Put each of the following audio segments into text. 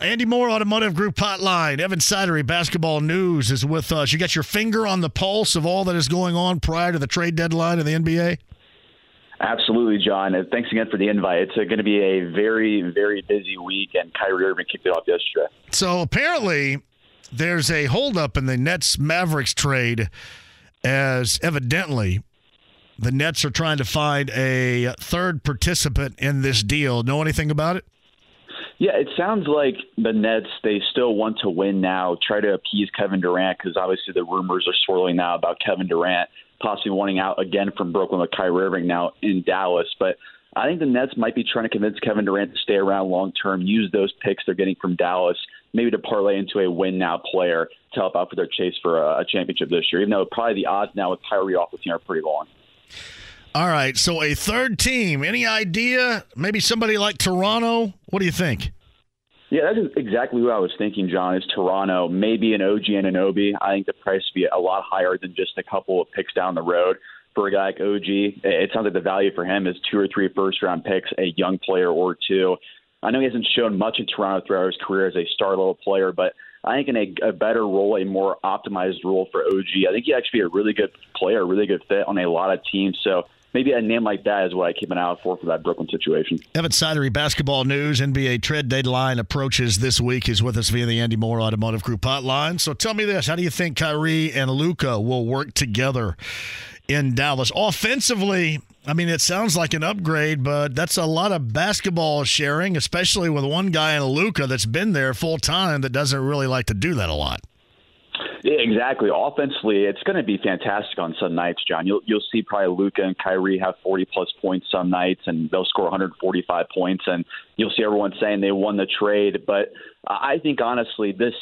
Andy Mohr, Automotive Group Hotline. Evan Sidery, Basketball News, is with us. You got your finger on the pulse of all that is going on prior to the trade deadline of the NBA? Absolutely, John. And thanks again for the invite. It's uh, going to be a very, very busy week, and Kyrie Irving kicked it off yesterday. So apparently, there's a holdup in the Nets Mavericks trade, as evidently the Nets are trying to find a third participant in this deal. Know anything about it? Yeah, it sounds like the Nets they still want to win now, try to appease Kevin Durant because obviously the rumors are swirling now about Kevin Durant possibly wanting out again from Brooklyn with Kyrie Irving now in Dallas. But I think the Nets might be trying to convince Kevin Durant to stay around long term, use those picks they're getting from Dallas, maybe to parlay into a win now player to help out for their chase for a, championship this year. Even though probably the odds now with Kyrie off the team are pretty long. All right, so a third team. Any idea? Maybe somebody like Toronto. What do you think? Yeah, that's exactly what I was thinking, John. Is Toronto maybe an OG Anunoby? I think the price would be a lot higher than just a couple of picks down the road for a guy like OG. It sounds like the value for him is two or three first round picks, a young player or two. I know he hasn't shown much in Toronto throughout his career as a star level player, but I think in a, a better role, a more optimized role for OG, I think he'd actually be a really good player, a really good fit on a lot of teams. So maybe a name like that is what I keep an eye out for for that Brooklyn situation. Evan Sidery, basketball news. NBA trade deadline approaches this week. Is with us via the Andy Mohr Automotive Group hotline. So tell me this: How do you think Kyrie and Luka will work together in Dallas offensively? I mean, it sounds like an upgrade, but that's a lot of basketball sharing, especially with one guy in Luka that's been there full time that doesn't really like to do that a lot. Exactly. Offensively, it's going to be fantastic on some nights, John. You'll you'll see probably Luka and Kyrie have 40 plus points some nights, and they'll score 145 points, and you'll see everyone saying they won the trade. But I think honestly, this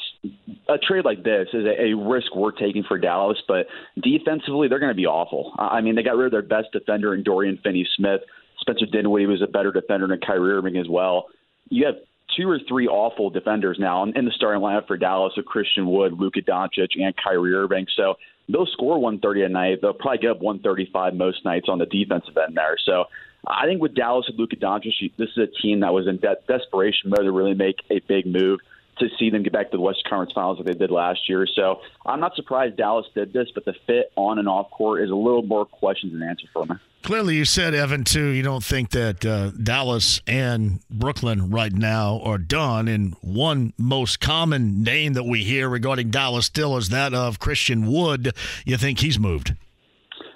a trade like this is a, a risk we're taking for Dallas. But defensively, they're going to be awful. I mean, they got rid of their best defender in Dorian Finney-Smith. Spencer Dinwiddie was a better defender than Kyrie Irving as well. You have two or three awful defenders now in the starting lineup for Dallas with Christian Wood, Luka Doncic, and Kyrie Irving. So they'll score 130 a night. They'll probably get up 135 most nights on the defensive end there. So I think with Dallas and Luka Doncic, this is a team that was in de- desperation mode to really make a big move to see them get back to the Western Conference Finals like they did last year. So I'm not surprised Dallas did this, but the fit on and off court is a little more questions than answers for me. Clearly, you said Evan too. You don't think that uh, Dallas and Brooklyn right now are done. And one most common name that we hear regarding Dallas still is that of Christian Wood. You think he's moved?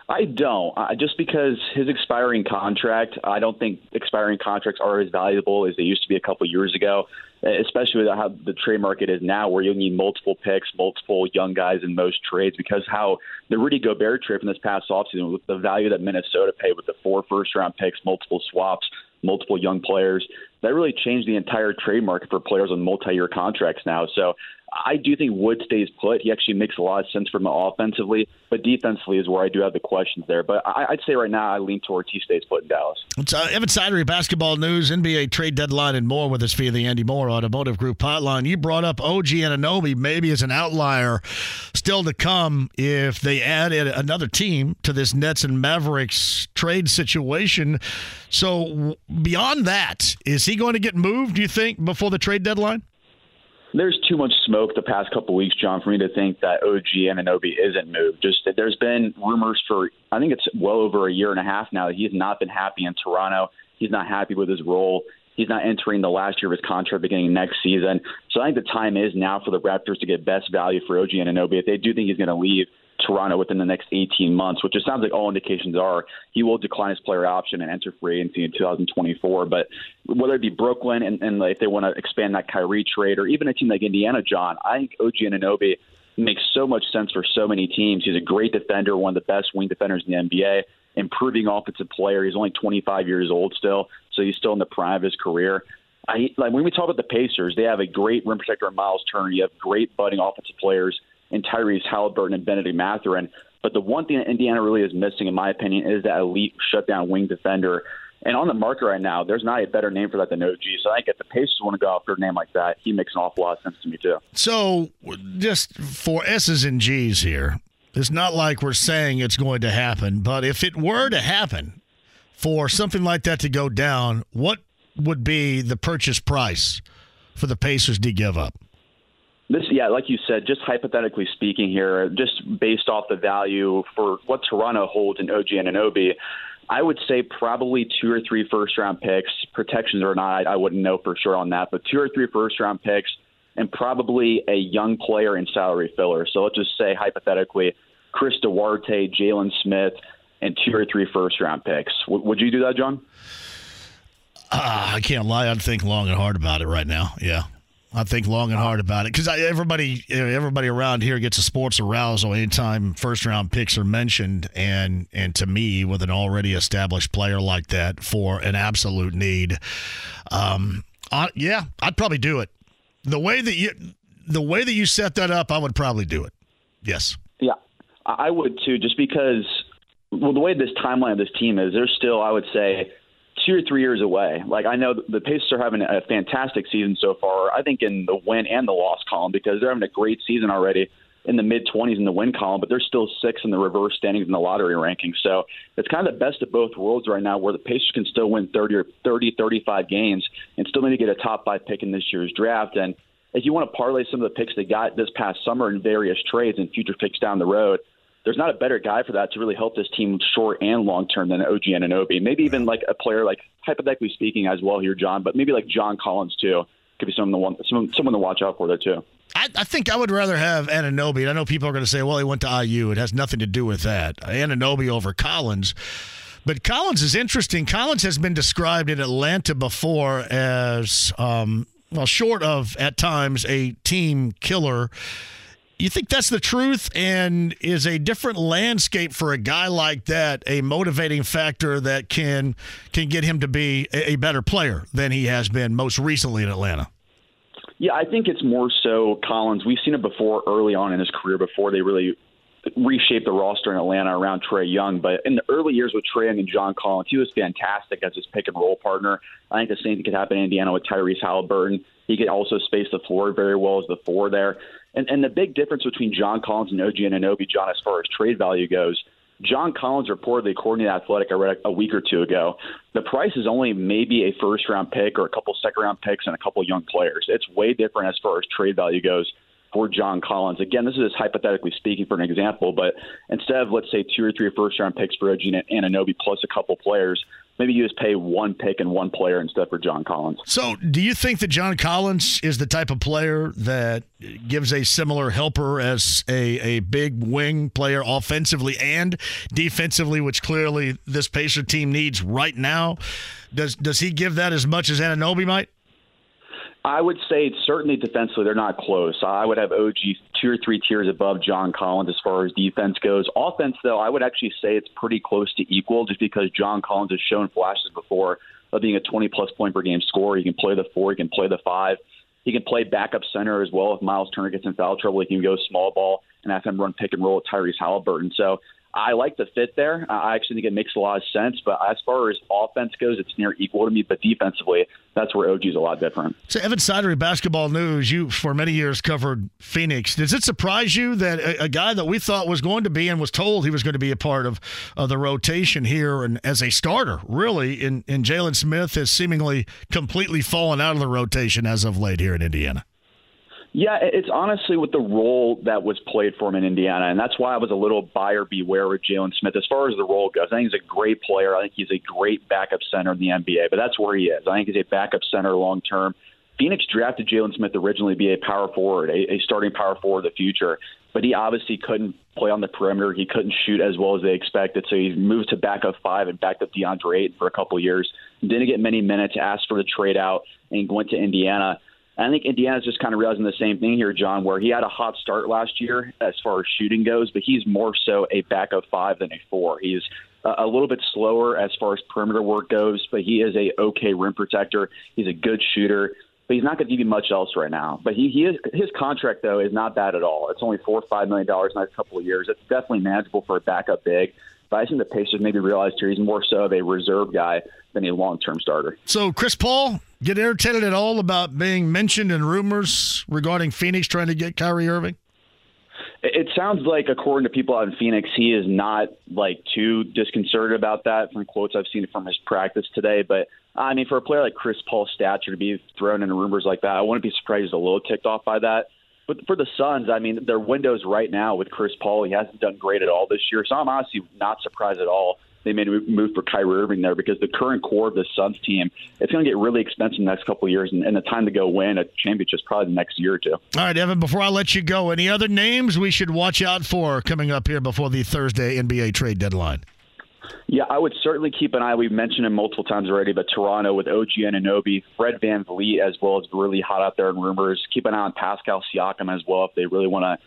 I don't. Uh, just because his expiring contract, I don't think expiring contracts are as valuable as they used to be a couple years ago, especially with how the trade market is now, where you need multiple picks, multiple young guys in most trades, because how the Rudy Gobert trade from this past offseason, with the value that Minnesota paid with the four first round picks, multiple swaps, multiple young players, that really changed the entire trade market for players on multi year contracts now. So I do think Wood stays put. He actually makes a lot of sense for him offensively, but defensively is where I do have the questions there. But I, would say right now I lean towards he stays put in Dallas. It's uh, Evan Sidery, basketball news, NBA trade deadline, and more with us via the Andy Mohr Automotive Group hotline. You brought up OG Anunoby maybe as an outlier still to come if they added another team to this Nets and Mavericks trade situation. So beyond that, is he going to get moved, do you think, before the trade deadline? There's too much smoke the past couple weeks, John, for me to think that OG Anunoby isn't moved. Just there's been rumors for I think it's well over a year and a half now that he's not been happy in Toronto. He's not happy with his role. He's not entering the last year of his contract beginning next season. So I think the time is now for the Raptors to get best value for OG Anunoby. If they do think he's going to leave, Toronto within the next 18 months, which it sounds like all indications are he will decline his player option and enter free agency in 2024. But whether it be Brooklyn and, and if they want to expand that Kyrie trade or even a team like Indiana, John, I think OG Anunoby makes so much sense for so many teams. He's a great defender, one of the best wing defenders in the NBA, improving offensive player. He's only 25 years old still, so he's still in the prime of his career. I like when we talk about the Pacers, they have a great rim protector in Miles Turner. You have great budding offensive players in Tyrese Halliburton and Bennedict Mathurin. But the one thing that Indiana really is missing, in my opinion, is that elite shutdown wing defender. And on the market right now, there's not a better name for that than OG. So I think if the Pacers want to go after a name like that, he makes an awful lot of sense to me too. So just for S's and G's here, it's not like we're saying it's going to happen, but if it were to happen, for something like that to go down, what would be the purchase price for the Pacers to give up? This, yeah, like you said, just hypothetically speaking here, just based off the value for what Toronto holds in OG Anunoby, I would say probably two or three first round picks, protections or not, I wouldn't know for sure on that, but two or three first round picks and probably a young player in salary filler. So let's just say hypothetically, Chris Duarte, Jalen Smith, and two or three first round picks. W- would you do that, John? Uh, I can't lie. I'd think long and hard about it right now. Yeah. I think long and hard about it because everybody, everybody around here gets a sports arousal anytime first round picks are mentioned, and and to me, with an already established player like that for an absolute need, um, I, yeah, I'd probably do it. The way that you, the way that you set that up, I would probably do it. Yes. Yeah, I would too, just because. Well, the way this timeline of this team is, they're still, I would say, two or three years away. Like I know the Pacers are having a fantastic season so far. I think in the win and the loss column because they're having a great season already in the mid 20s in the win column, but they're still six in the reverse standings in the lottery rankings. So it's kind of the best of both worlds right now, where the Pacers can still win 30 or 30, 35 games and still maybe get a top five pick in this year's draft. And if you want to parlay some of the picks they got this past summer in various trades and future picks down the road, there's not a better guy for that to really help this team short and long term than OG Anunoby. Maybe even like a player like hypothetically speaking as well here, John, but maybe like John Collins too could be someone to someone, someone to watch out for there too. I, I, think I would rather have Anunoby. I know people are going to say, well, he went to IU. It has nothing to do with that. Anunoby over Collins. But Collins is interesting. Collins has been described in Atlanta before as, um, well, short of at times a team killer you think that's the truth? And is a different landscape for a guy like that a motivating factor that can can get him to be a, better player than he has been most recently in Atlanta? Yeah, I think it's more so Collins. We've seen it before early on in his career before they really reshaped the roster in Atlanta around Trae Young. But in the early years with Trae Young and John Collins, he was fantastic as his pick and roll partner. I think the same thing could happen in Indiana with Tyrese Halliburton. He could also space the floor very well as the four there. And, and the big difference between John Collins and OG Anunoby, John, as far as trade value goes, John Collins reportedly, according to Athletic, I read a, a week or two ago, the price is only maybe a first round pick or a couple second round picks and a couple young players. It's way different as far as trade value goes for John Collins. Again, this is just hypothetically speaking for an example, but instead of let's say two or three first round picks for OG Anunoby plus a couple players, maybe you just pay one pick and one player instead for John Collins. So, do you think that John Collins is the type of player that gives a similar helper as a, a big wing player offensively and defensively, which clearly this Pacer team needs right now? Does does he give that as much as Anunoby might? I would say certainly defensively they're not close. I would have OG two or three tiers above John Collins as far as defense goes. Offense, though, I would actually say it's pretty close to equal just because John Collins has shown flashes before of being a 20 plus point per game scorer. He can play the four, he can play the five. He can play backup center as well. If Miles Turner gets in foul trouble, he can go small ball and have him run pick and roll with Tyrese Halliburton. So I like the fit there. I actually think it makes a lot of sense. But as far as offense goes, it's near equal to me. But defensively, that's where OG is a lot different. So, Evan Sidery, basketball news. You for many years covered Phoenix. Does it surprise you that a, a, guy that we thought was going to be and was told he was going to be a part of, the rotation here and as a starter, really, in in Jalen Smith has seemingly completely fallen out of the rotation as of late here in Indiana? Yeah, it's honestly with the role that was played for him in Indiana, and that's why I was a little buyer beware with Jalen Smith. As far as the role goes, I think he's a great player. I think he's a great backup center in the NBA, but that's where he is. I think he's a backup center long term. Phoenix drafted Jalen Smith originally to be a power forward, a, a starting power forward of the future, but he obviously couldn't play on the perimeter. He couldn't shoot as well as they expected, so he moved to backup five and backed up DeAndre Ayton for a couple years. Didn't get many minutes, asked for the trade out, and went to Indiana. I think Indiana's just kind of realizing the same thing here, John, where he had a hot start last year as far as shooting goes, but he's more so a backup five than a four. He's a little bit slower as far as perimeter work goes, but he is a okay rim protector. He's a good shooter, but he's not going to give you much else right now. But he, he is his contract though is not bad at all. It's only four or five million dollars in the next couple of years. It's definitely manageable for a backup big. But I think the Pacers maybe realized here he's more so of a reserve guy than a long term starter. So Chris Paul get irritated at all about being mentioned in rumors regarding Phoenix trying to get Kyrie Irving? It sounds like, according to people out in Phoenix, he is not like too disconcerted about that. From quotes I've seen from his practice today, but I mean, for a player like Chris Paul's stature to be thrown in rumors like that, I wouldn't be surprised he's a little ticked off by that. But for the Suns, I mean, their windows right now with Chris Paul, he hasn't done great at all this year. So I'm honestly not surprised at all they made a move for Kyrie Irving there because the current core of the Suns team, it's going to get really expensive in the next couple of years, and, and the time to go win a championship is probably the next year or two. All right, Evan, before I let you go, any other names we should watch out for coming up here before the Thursday NBA trade deadline? Yeah, I would certainly keep an eye. We've mentioned him multiple times already, but Toronto with OG Anunoby, Fred Van VanVleet as well as really hot out there in rumors. Keep an eye on Pascal Siakam as well if they really want to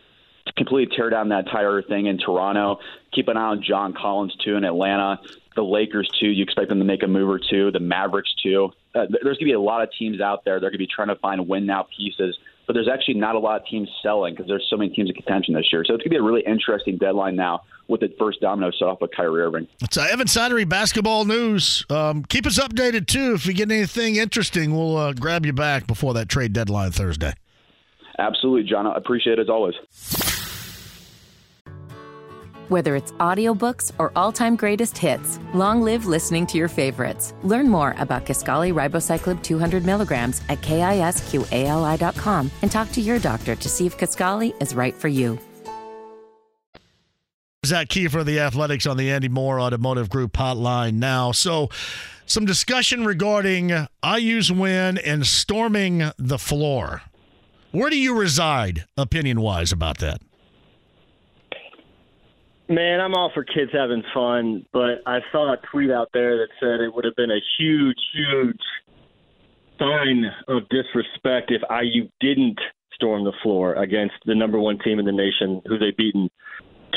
completely tear down that entire thing in Toronto. Keep an eye on John Collins too in Atlanta. The Lakers too. You expect them to make a move or two. The Mavericks too. Uh, there's going to be a lot of teams out there. They're going to be trying to find win now pieces. But there's actually not a lot of teams selling because there's so many teams in contention this year. So it's going to be a really interesting deadline now with the first domino set off with Kyrie Irving. It's uh, Evan Sidery basketball news. Um, keep us updated too. If you get anything interesting, we'll uh, grab you back before that trade deadline Thursday. Absolutely, John. I appreciate it as always. Whether it's audiobooks or all-time greatest hits, long live listening to your favorites. Learn more about Kisqali Ribociclib 200 milligrams at kisqali.com and talk to your doctor to see if Kisqali is right for you. Zak Keefer of the Athletics on the Andy Mohr Automotive Group hotline now. So, some discussion regarding IU's win and storming the floor. Where do you reside, opinion wise, about that? Man, I'm all for kids having fun, but I saw a tweet out there that said it would have been a huge, huge sign of disrespect if IU didn't storm the floor against the number one team in the nation, who they've beaten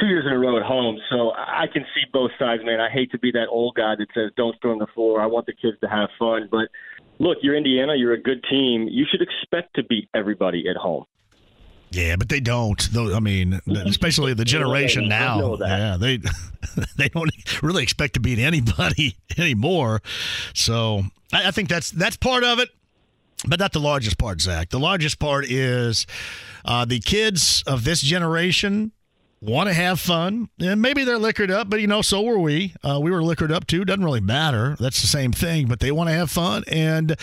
two years in a row at home. So I can see both sides, man. I hate to be that old guy that says don't storm the floor. I want the kids to have fun, but look, you're Indiana. You're a good team. You should expect to beat everybody at home. Yeah, but they don't. Though I mean, especially the generation now. Yeah, they they don't really expect to beat anybody anymore. So I, I think that's that's part of it but not the largest part, Zak. The largest part is uh, the kids of this generation want to have fun. And maybe they're liquored up, but you know, so were we. Uh, we were liquored up too. Doesn't really matter. That's the same thing, but they want to have fun and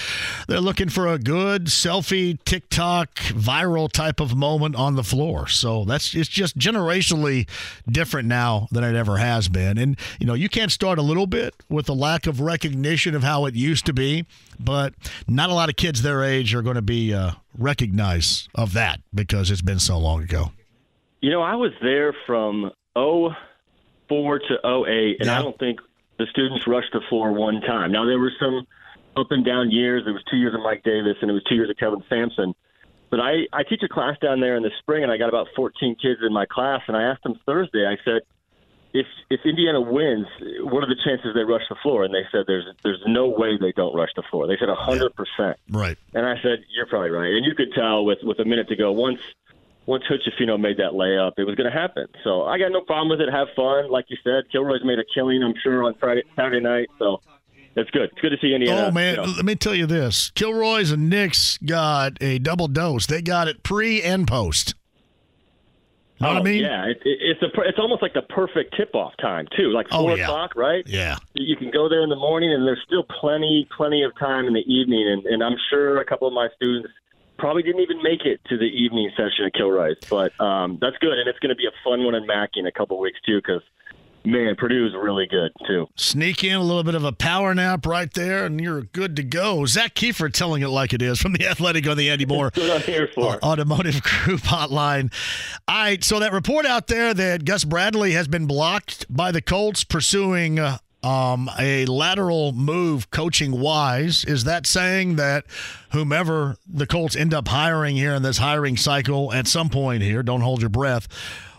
they're looking for a good selfie, TikTok, viral type of moment on the floor. So that's it's just generationally different now than it ever has been. And you know, you can't start a little bit with a lack of recognition of how it used to be, but not a lot of kids their age are going to be uh, recognized of that because it's been so long ago. You know, I was there from 04 to 08, and yeah. I don't think the students rushed the floor one time. Now, there were some up and down years. There was two years of Mike Davis, and it was two years of Kelvin Sampson. But I, I teach a class down there in the spring, and I got about 14 kids in my class, and I asked them Thursday, I said, if if Indiana wins, what are the chances they rush the floor? And they said there's there's no way they don't rush the floor. They said hundred percent. Right. And I said you're probably right. And you could tell with with a minute to go once once Hood-Schifino made that layup, it was going to happen. So I got no problem with it. Have fun, like you said. Kilroy's made a killing, I'm sure, on Friday, Saturday night. So it's good. It's good to see Indiana. Oh man, you know. let me tell you this: Kilroy's and Nick's got a double dose. They got it pre and post. Know oh, what I oh, mean? Yeah, it, it, it's a it's almost like the perfect tip off time too, like oh, four oh, yeah. o'clock, right? Yeah. You can go there in the morning, and there's still plenty plenty of time in the evening, and, and I'm sure a couple of my students probably didn't even make it to the evening session at Kilroy's, but um, that's good, and it's going to be a fun one in Mackey in a couple weeks too, because man, Purdue is really good too. Sneak in a little bit of a power nap right there, and you're good to go. Zak Keefer telling it like it is from the Athletic on the Andy Mohr Automotive Group Hotline. All right, so that report out there that Gus Bradley has been blocked by the Colts pursuing uh, um, a lateral move coaching wise. Is that saying that whomever the Colts end up hiring here in this hiring cycle at some point here, don't hold your breath,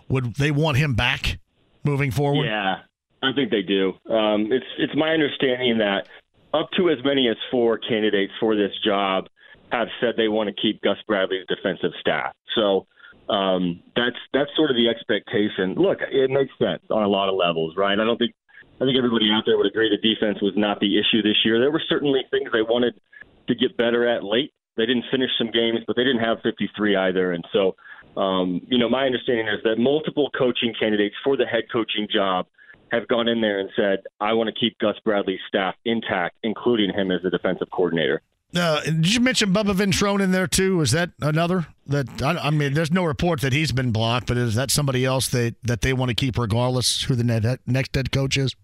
would they want him back moving forward? Yeah. I think they do. Um, it's it's my understanding that up to as many as four candidates for this job have said they want to keep Gus Bradley's defensive staff. So um, that's that's sort of the expectation. Look, it makes sense on a lot of levels, right? I don't think I think everybody out there would agree the defense was not the issue this year. There were certainly things they wanted to get better at late. They didn't finish some games, but they didn't have 53 either, and so um, you know my understanding is that multiple coaching candidates for the head coaching job have gone in there and said, I want to keep Gus Bradley's staff intact, including him as the defensive coordinator. Uh, did you mention Bubba Ventrone in there too? Is that another that I, I, mean? There's no report that he's been blocked, but is that somebody else that that they want to keep regardless who the net, next head coach is?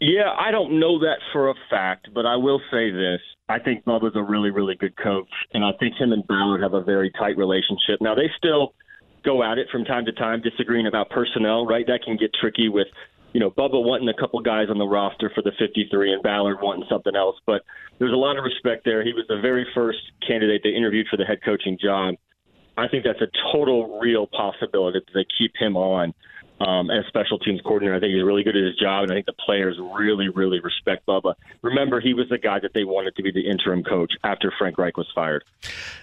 Yeah, I don't know that for a fact, but I will say this: I think Bubba's a really, really good coach, and I think him and Ballard have a very tight relationship. Now they still go at it from time to time, disagreeing about personnel. Right, that can get tricky with you know, Bubba wanting a couple guys on the roster for the 53 and Ballard wanting something else. But there's a lot of respect there. He was the very first candidate they interviewed for the head coaching job. I think that's a total real possibility that they keep him on um, as special teams coordinator. I think he's really good at his job, and I think the players really, really respect Bubba. Remember, he was the guy that they wanted to be the interim coach after Frank Reich was fired.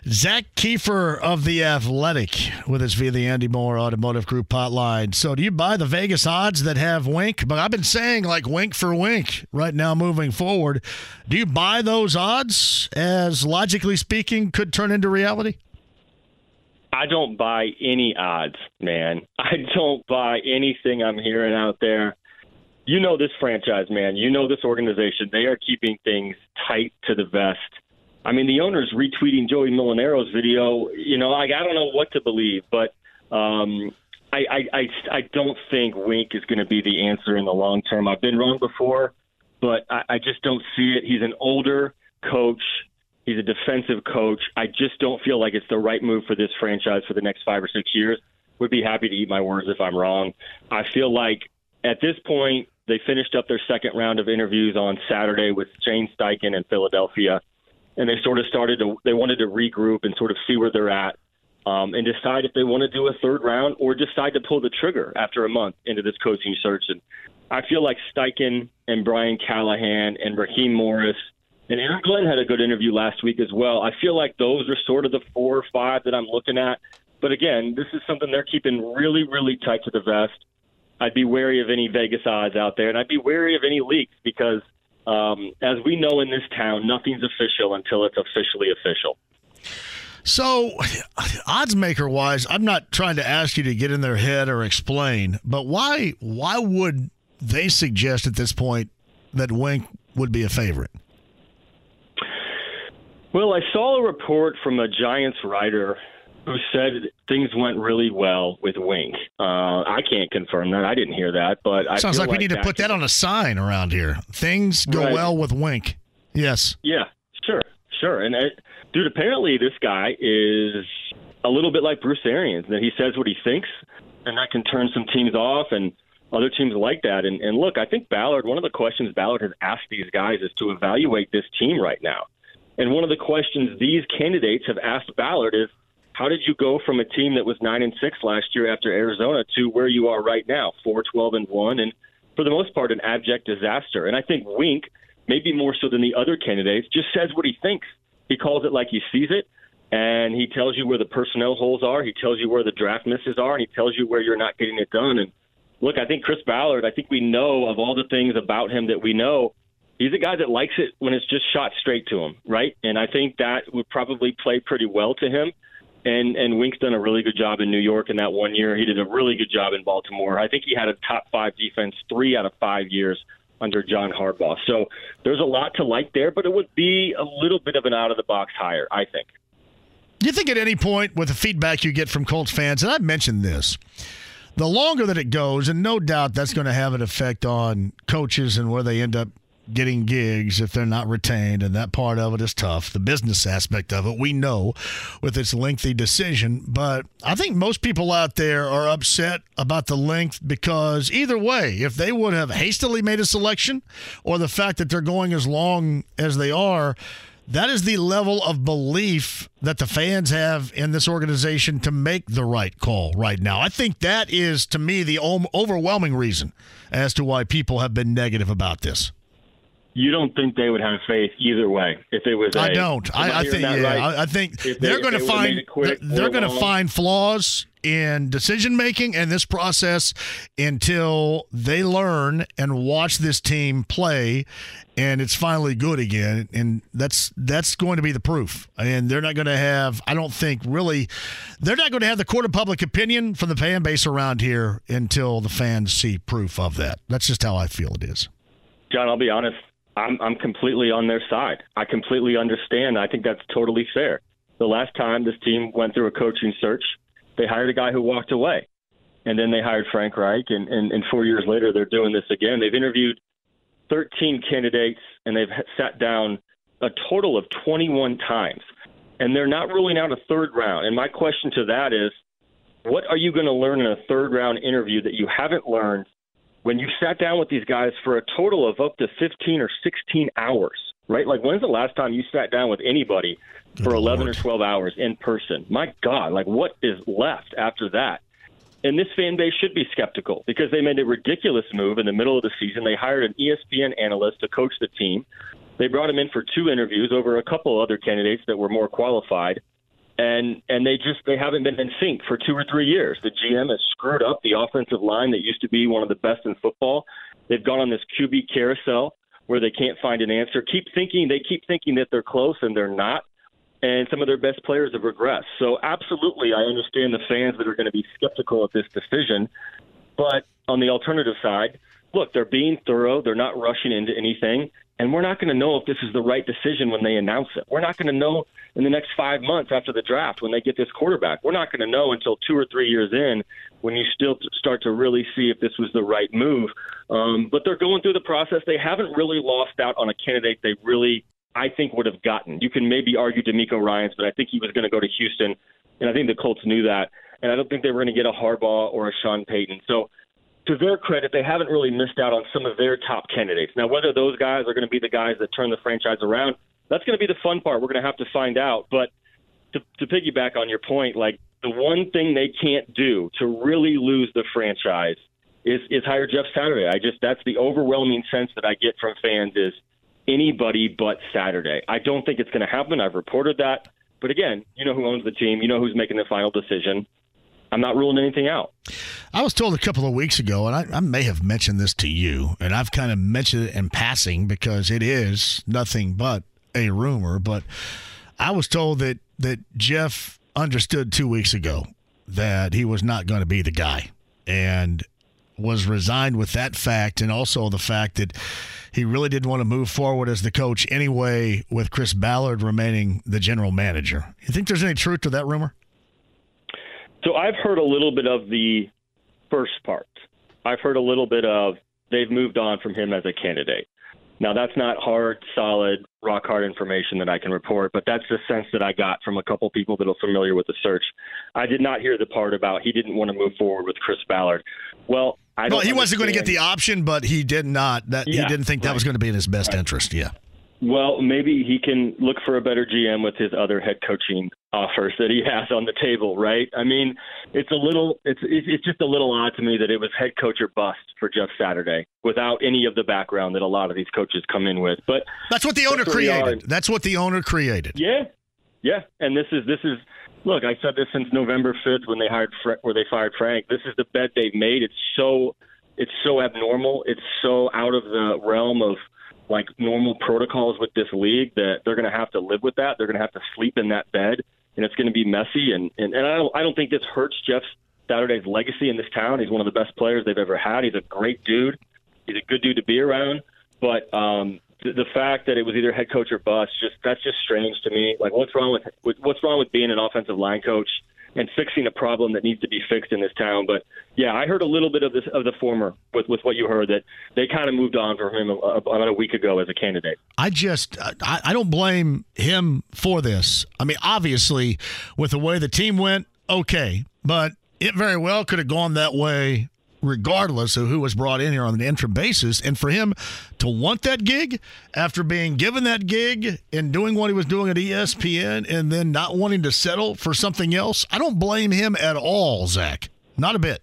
Zak Keefer of The Athletic with us via the Andy Mohr Automotive Group hotline. So, do you buy the Vegas odds that have Wink? But I've been saying like wink for wink right now moving forward. Do you buy those odds as logically speaking could turn into reality? I don't buy any odds, man. I don't buy anything I'm hearing out there. You know this franchise, man. You know this organization. They are keeping things tight to the vest. I mean, the owner's retweeting Joey Milanero's video. You know, like I don't know what to believe, but um, I, I, I, I don't think Wink is going to be the answer in the long term. I've been wrong before, but I, I just don't see it. He's an older coach. He's a defensive coach. I just don't feel like it's the right move for this franchise for the next five or six years. Would be happy to eat my words if I'm wrong. I feel like at this point, they finished up their second round of interviews on Saturday with Shane Steichen in Philadelphia, and they sort of started to they wanted to regroup and sort of see where they're at, um, and decide if they want to do a third round or decide to pull the trigger after a month into this coaching search. And I feel like Steichen and Brian Callahan and Raheem Morris and Aaron Glenn had a good interview last week as well. I feel like those are sort of the four or five that I'm looking at. But again, this is something they're keeping really, really tight to the vest. I'd be wary of any Vegas odds out there, and I'd be wary of any leaks because, um, as we know in this town, nothing's official until it's officially official. So, odds maker wise, I'm not trying to ask you to get in their head or explain, but why why would they suggest at this point that Wink would be a favorite? Well, I saw a report from a Giants writer who said things went really well with Wink. Uh, I can't confirm that. I didn't hear that, but I sounds like, like we need to put that on a sign around here. Things go right. well with Wink. Yes. Yeah. Sure. Sure. And it, dude, apparently this guy is a little bit like Bruce Arians. That he says what he thinks, and that can turn some teams off and. Other teams like that. And, and look, I think Ballard, one of the questions Ballard has asked these guys is to evaluate this team right now and one of the questions these candidates have asked Ballard is, how did you go from a team that was nine and six last year after Arizona to where you are right now, four twelve and one, and for the most part an abject disaster? And I think Wink, maybe more so than the other candidates, just says what he thinks. He calls it like he sees it, and he tells you where the personnel holes are. He tells you where the draft misses are, and he tells you where you're not getting it done. And look, I think Chris Ballard. I think we know of all the things about him that we know he's a guy that likes it when it's just shot straight to him, right? And I think that would probably play pretty well to him. And and Wink's done a really good job in New York in that one year. He did a really good job in Baltimore. I think he had a top five defense three out of five years under John Harbaugh. So there's a lot to like there, but it would be a little bit of an out of the box hire, I think. Do you think at any point with the feedback you get from Colts fans, and I've mentioned this, the longer that it goes, and no doubt that's going to have an effect on coaches and where they end up getting gigs if they're not retained, and that part of it is tough. The business aspect of it, we know with its lengthy decision, but I think most people out there are upset about the length because either way, if they would have hastily made a selection or the fact that they're going as long as they are, that is the level of belief that the fans have in this organization to make the right call right now. I think that is, to me, the overwhelming reason as to why people have been negative about this. You don't think they would have faith either way if it was. I a, don't. I, I, think. Yeah, right? I, I, think they, they're going to find they're, they're going to find flaws in decision making and this process until they learn and watch this team play and it's finally good again and that's that's going to be the proof and they're not going to have i don't think really they're not going to have the court of public opinion from the fan base around here until the fans see proof of that that's just how i feel it is john i'll be honest i'm i'm completely on their side i completely understand i think that's totally fair the last time this team went through a coaching search they hired a guy who walked away. And then they hired Frank Reich, and, and, and four years later, they're doing this again. They've interviewed 13 candidates, and they've sat down a total of 21 times. And they're not ruling out a third round. And my question to that is what are you going to learn in a third round interview that you haven't learned when you sat down with these guys for a total of up to 15 or 16 hours? Right? Like, when's the last time you sat down with anybody for 11 Lord. or 12 hours in person. My God, like what is left after that? And this fan base should be skeptical because they made a ridiculous move in the middle of the season. They hired an ESPN analyst to coach the team. They brought him in for two interviews over a couple other candidates that were more qualified. And and they just they haven't been in sync for two or three years. The GM has screwed up the offensive line that used to be one of the best in football. They've gone on this QB carousel where they can't find an answer. Keep thinking they keep thinking that they're close and they're not and some of their best players have regressed. So, absolutely, I understand the fans that are going to be skeptical of this decision. But on the alternative side, look, they're being thorough. They're not rushing into anything. And we're not going to know if this is the right decision when they announce it. We're not going to know in the next five months after the draft when they get this quarterback. We're not going to know until two or three years in when you still start to really see if this was the right move. Um, but they're going through the process. They haven't really lost out on a candidate they really I think would have gotten. You can maybe argue DeMeco Ryans, but I think he was going to go to Houston, and I think the Colts knew that. And I don't think they were going to get a Harbaugh or a Sean Payton. So, to their credit, they haven't really missed out on some of their top candidates. Now, whether those guys are going to be the guys that turn the franchise around, that's going to be the fun part. We're going to have to find out. But to, to piggyback on your point, like the one thing they can't do to really lose the franchise is is hire Jeff Saturday. I just that's the overwhelming sense that I get from fans is – anybody but Saturday. I don't think it's going to happen. I've reported that. But again, you know who owns the team, you know who's making the final decision. I'm not ruling anything out. I was told a couple of weeks ago, and I, I, may have mentioned this to you, and I've kind of mentioned it in passing because it is nothing but a rumor. But I was told that that Jeff understood two weeks ago that he was not going to be the guy, and was resigned with that fact, and also the fact that he really didn't want to move forward as the coach anyway, with Chris Ballard remaining the general manager. You think there's any truth to that rumor? So I've heard a little bit of the first part. I've heard a little bit of they've moved on from him as a candidate. Now that's not hard, solid, rock hard information that I can report, but that's the sense that I got from a couple people that are familiar with the search. I did not hear the part about he didn't want to move forward with Chris Ballard. Well, I well, he wasn't going to get the option, but he did not. That yeah, he didn't think that right. was going to be in his best right. interest. Yeah. Well, maybe he can look for a better GM with his other head coaching offers that he has on the table, right? I mean, it's a little, it's it's just a little odd to me that it was head coach or bust for Jeff Saturday without any of the background that a lot of these coaches come in with. But that's what the owner created. That's what the owner created. Yeah, yeah, and this is this is look, I said this since November 5th when they hired where they fired Frank. This is the bet they've made. It's so it's so abnormal. It's so out of the realm of like normal protocols with this league that they're going to have to live with that. They're going to have to sleep in that bed, and it's going to be messy. And and, and I don't I don't think this hurts Jeff Saturday's legacy in this town. He's one of the best players they've ever had. He's a great dude. He's a good dude to be around. But um, the, the fact that it was either head coach or bust, just that's just strange to me. Like, what's wrong with, with what's wrong with being an offensive line coach and fixing a problem that needs to be fixed in this town? But yeah, I heard a little bit of this of the former with with what you heard that they kind of moved on from him uh, about a week ago as a candidate. I just uh, I, I don't blame him for this. I mean, obviously, with the way the team went, okay, but it very well could have gone that way regardless of who was brought in here on an interim basis. And for him to want that gig after being given that gig and doing what he was doing at ESPN and then not wanting to settle for something else, I don't blame him at all, Zak. Not a bit.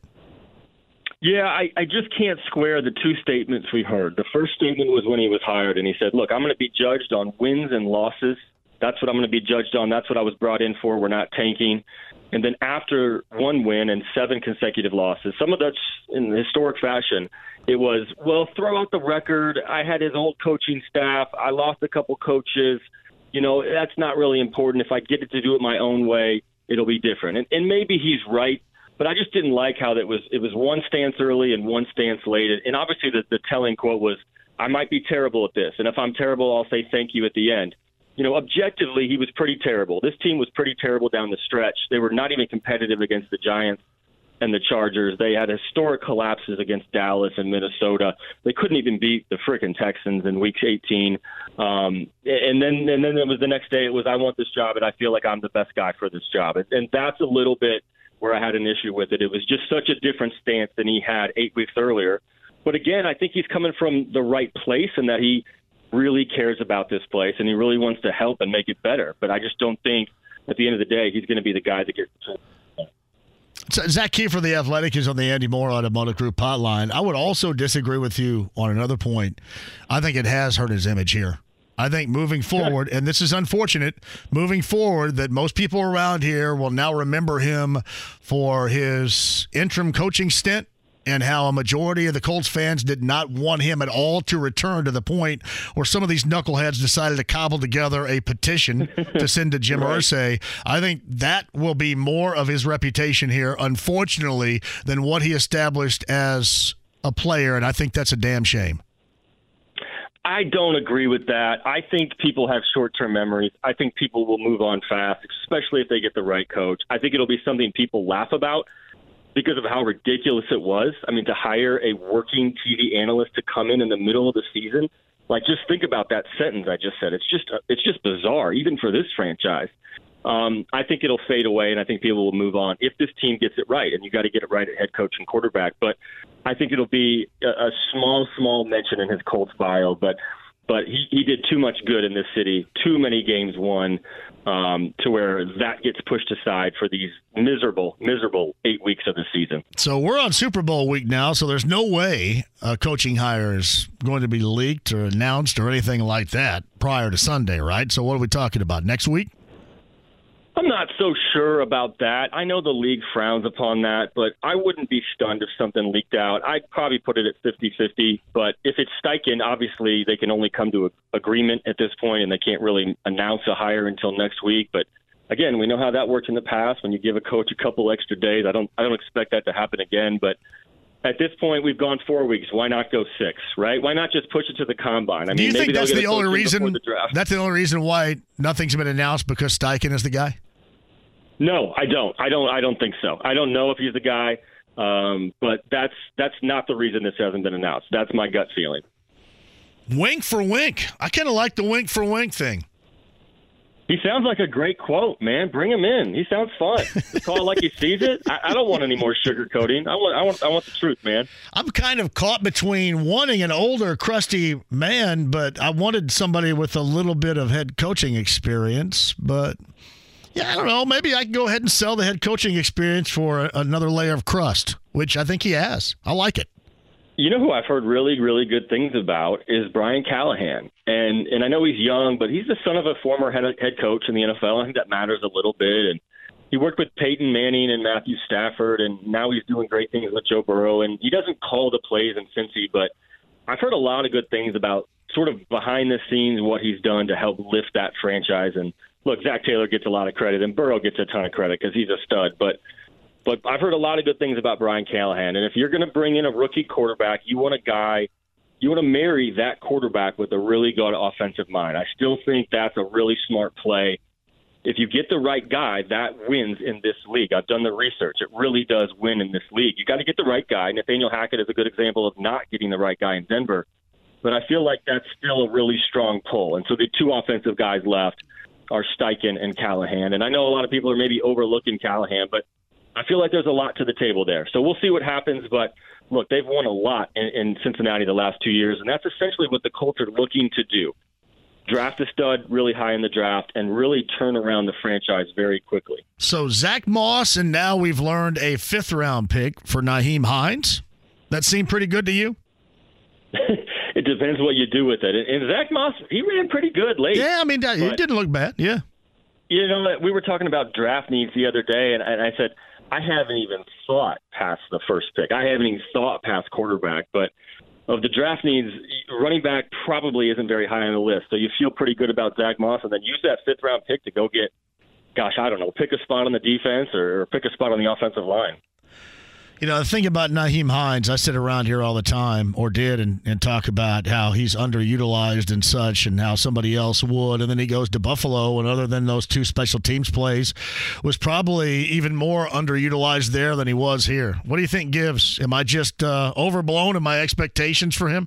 Yeah, I, I just can't square the two statements we heard. The first statement was when he was hired, and he said, Look, I'm going to be judged on wins and losses. That's what I'm going to be judged on. That's what I was brought in for. We're not tanking. And then after one win and seven consecutive losses, some of that's in historic fashion, it was, well, throw out the record. I had his old coaching staff. I lost a couple coaches. You know, that's not really important. If I get it to do it my own way, it'll be different. And, and maybe he's right but I just didn't like how that was. It was one stance early and one stance late, and obviously the, the telling quote was, "I might be terrible at this, and if I'm terrible, I'll say thank you at the end." You know, objectively, he was pretty terrible. This team was pretty terrible down the stretch. They were not even competitive against the Giants and the Chargers. They had historic collapses against Dallas and Minnesota. They couldn't even beat the freaking Texans in Week 18. Um, and then and then it was the next day. It was I want this job and I feel like I'm the best guy for this job. And that's a little bit where I had an issue with it. It was just such a different stance than he had eight weeks earlier. But again, I think he's coming from the right place and that he really cares about this place and he really wants to help and make it better. But I just don't think at the end of the day he's going to be the guy that gets. So Zak Keefer the Athletic is on the Andy Mohr Automotive Group hotline. I would also disagree with you on another point. I think it has hurt his image here. I think moving forward, and this is unfortunate, moving forward, that most people around here will now remember him for his interim coaching stint and how a majority of the Colts fans did not want him at all to return to the point where some of these knuckleheads decided to cobble together a petition to send to Jim right. Irsay. I think that will be more of his reputation here, unfortunately, than what he established as a player, and I think that's a damn shame. I don't agree with that. I think people have short term memories. I think people will move on fast, especially if they get the right coach. I think it'll be something people laugh about because of how ridiculous it was. I mean, to hire a working TV analyst to come in in the middle of the season, like just think about that sentence I just said. It's just it's just bizarre, even for this franchise. Um, I think it'll fade away, and I think people will move on if this team gets it right. And you got to get it right at head coach and quarterback. But I think it'll be a, a small, small mention in his Colts bio. But but he, he did too much good in this city, too many games won, um, to where that gets pushed aside for these miserable, miserable eight weeks of the season. So we're on Super Bowl week now, so there's no way a coaching hire is going to be leaked or announced or anything like that prior to Sunday, right? So what are we talking about next week? I'm not so sure about that. I know the league frowns upon that, but I wouldn't be stunned if something leaked out. I'd probably put it at 50 50. But if it's Steichen, obviously they can only come to an agreement at this point, and they can't really announce a hire until next week. But again, we know how that worked in the past. When you give a coach a couple extra days, I don't, I don't expect that to happen again. But at this point, we've gone four weeks. Why not go six? Right? Why not just push it to the combine? I mean, Do you think that's the only reason? The that's the only reason why nothing's been announced because Steichen is the guy. No, I don't. I don't. I don't think so. I don't know if he's the guy, um, but that's that's not the reason this hasn't been announced. That's my gut feeling. Wink for wink. I kind of like the wink for wink thing. He sounds like a great quote, man. Bring him in. He sounds fun. Call it like he sees it. I, I don't want any more sugarcoating. I want, I want, I want the truth, man. I'm kind of caught between wanting an older, crusty man, but I wanted somebody with a little bit of head coaching experience. But yeah, I don't know. Maybe I can go ahead and sell the head coaching experience for another layer of crust, which I think he has. I like it. You know who I've heard really, really good things about is Brian Callahan, and and I know he's young, but he's the son of a former head head coach in the NFL. I think that matters a little bit. And he worked with Peyton Manning and Matthew Stafford, and now he's doing great things with Joe Burrow. And he doesn't call the plays in Cincy, but I've heard a lot of good things about sort of behind the scenes what he's done to help lift that franchise. And look, Zac Taylor gets a lot of credit, and Burrow gets a ton of credit because he's a stud. But but I've heard a lot of good things about Brian Callahan, and if you're going to bring in a rookie quarterback, you want a guy. You want to marry that quarterback with a really good offensive mind. I still think that's a really smart play. If you get the right guy, that wins in this league. I've done the research. It really does win in this league. You got to get the right guy. Nathaniel Hackett is a good example of not getting the right guy in Denver, but I feel like that's still a really strong pull. And so the two offensive guys left are Steichen and Callahan. And I know a lot of people are maybe overlooking Callahan, but I feel like there's a lot to the table there. So we'll see what happens. But look, they've won a lot in, in Cincinnati the last two years, and that's essentially what the Colts are looking to do draft a stud really high in the draft and really turn around the franchise very quickly. So Zach Moss, and now we've learned a fifth round pick for Nyheim Hines. That seemed pretty good to you? it depends what you do with it. And Zach Moss, he ran pretty good late. Yeah, I mean, it didn't look bad. Yeah. You know, we were talking about draft needs the other day, and I said, I haven't even thought past the first pick. I haven't even thought past quarterback, but of the draft needs, running back probably isn't very high on the list. So you feel pretty good about Zack Moss, and then use that fifth round pick to go get, gosh, I don't know, pick a spot on the defense or, or pick a spot on the offensive line. You know, the thing about Nyheim Hines, I sit around here all the time, or did, and, and talk about how he's underutilized and such, and how somebody else would. And then he goes to Buffalo, and other than those two special teams plays, was probably even more underutilized there than he was here. What do you think gives? Am I just uh, overblown in my expectations for him?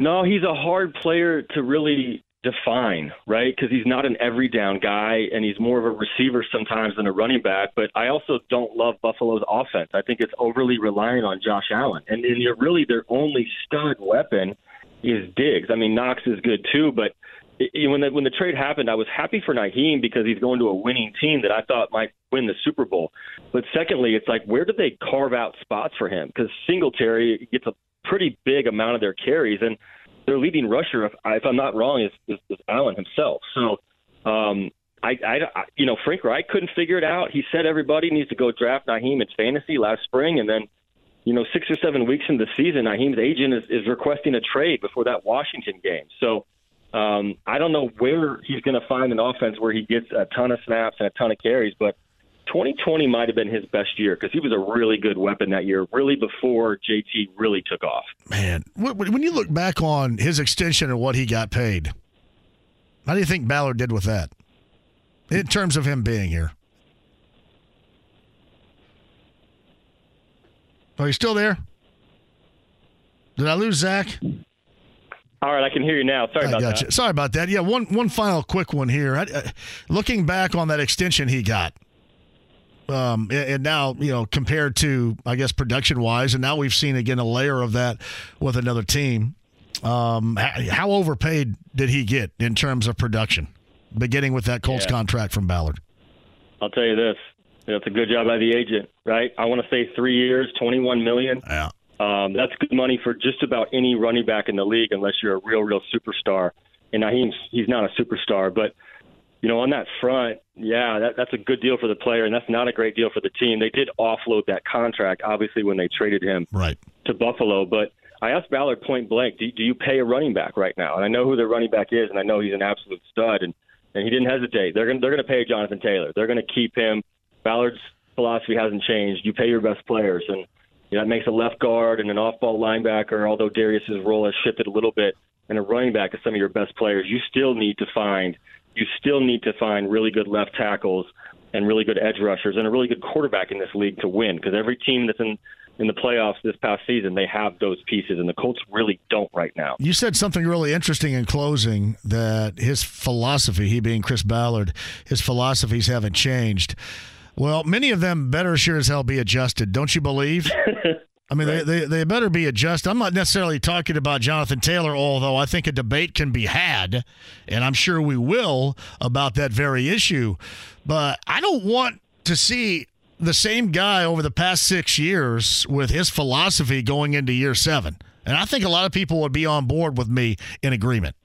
No, he's a hard player to really define, right? Because he's not an every down guy and he's more of a receiver sometimes than a running back. But I also don't love Buffalo's offense. I think it's overly reliant on Josh Allen. And, and you're really their only stud weapon is Diggs. I mean, Knox is good too, but it, when the when the trade happened, I was happy for Nyheim because he's going to a winning team that I thought might win the Super Bowl. But secondly, it's like where did they carve out spots for him? Because Singletary gets a pretty big amount of their carries, and their leading rusher, if, if I'm not wrong, is, is, is Allen himself. So, um, I, I, you know, Frank Reich couldn't figure it out. He said everybody needs to go draft Nyheim in fantasy last spring, and then, you know, six or seven weeks into the season, Nyheim's agent is, is requesting a trade before that Washington game. So, um, I don't know where he's going to find an offense where he gets a ton of snaps and a ton of carries, but 2020 might have been his best year because he was a really good weapon that year, really before JT really took off. Man, when you look back on his extension and what he got paid, how do you think Ballard did with that in terms of him being here? Oh, Are you still there? Did I lose Zak? All right, I can hear you now. Sorry I about that. Sorry about that. Yeah, one one final quick one here. I, uh, looking back on that extension he got, um, and now, you know, compared to, I guess, production wise, and now we've seen again a layer of that with another team. Um, how overpaid did he get in terms of production, beginning with that Colts yeah. contract from Ballard? I'll tell you this: it's a good job by the agent, right? I want to say three years, twenty-one million. Yeah, um, that's good money for just about any running back in the league, unless you're a real, real superstar. And Nyheim's he's not a superstar, but you know, on that front, yeah, that, that's a good deal for the player, and that's not a great deal for the team. They did offload that contract, obviously, when they traded him right. to Buffalo. But I asked Ballard point blank, do, do you pay a running back right now? And I know who their running back is, and I know he's an absolute stud, and, and he didn't hesitate. They're going to they're going to pay Jonathan Taylor. They're going to keep him. Ballard's philosophy hasn't changed. You pay your best players, and you know, that makes a left guard and an off-ball linebacker. Although Darius's role has shifted a little bit, and a running back is some of your best players. You still need to find – you still need to find really good left tackles and really good edge rushers and a really good quarterback in this league to win because every team that's in in the playoffs this past season, they have those pieces, and the Colts really don't right now. You said something really interesting in closing that his philosophy, he being Chris Ballard, his philosophies haven't changed. Well, many of them better sure as hell be adjusted, don't you believe? I mean, right. they, they, they better be adjusted. I'm not necessarily talking about Jonathan Taylor, although I think a debate can be had, and I'm sure we will about that very issue. But I don't want to see the same guy over the past six years with his philosophy going into year seven. And I think a lot of people would be on board with me in agreement.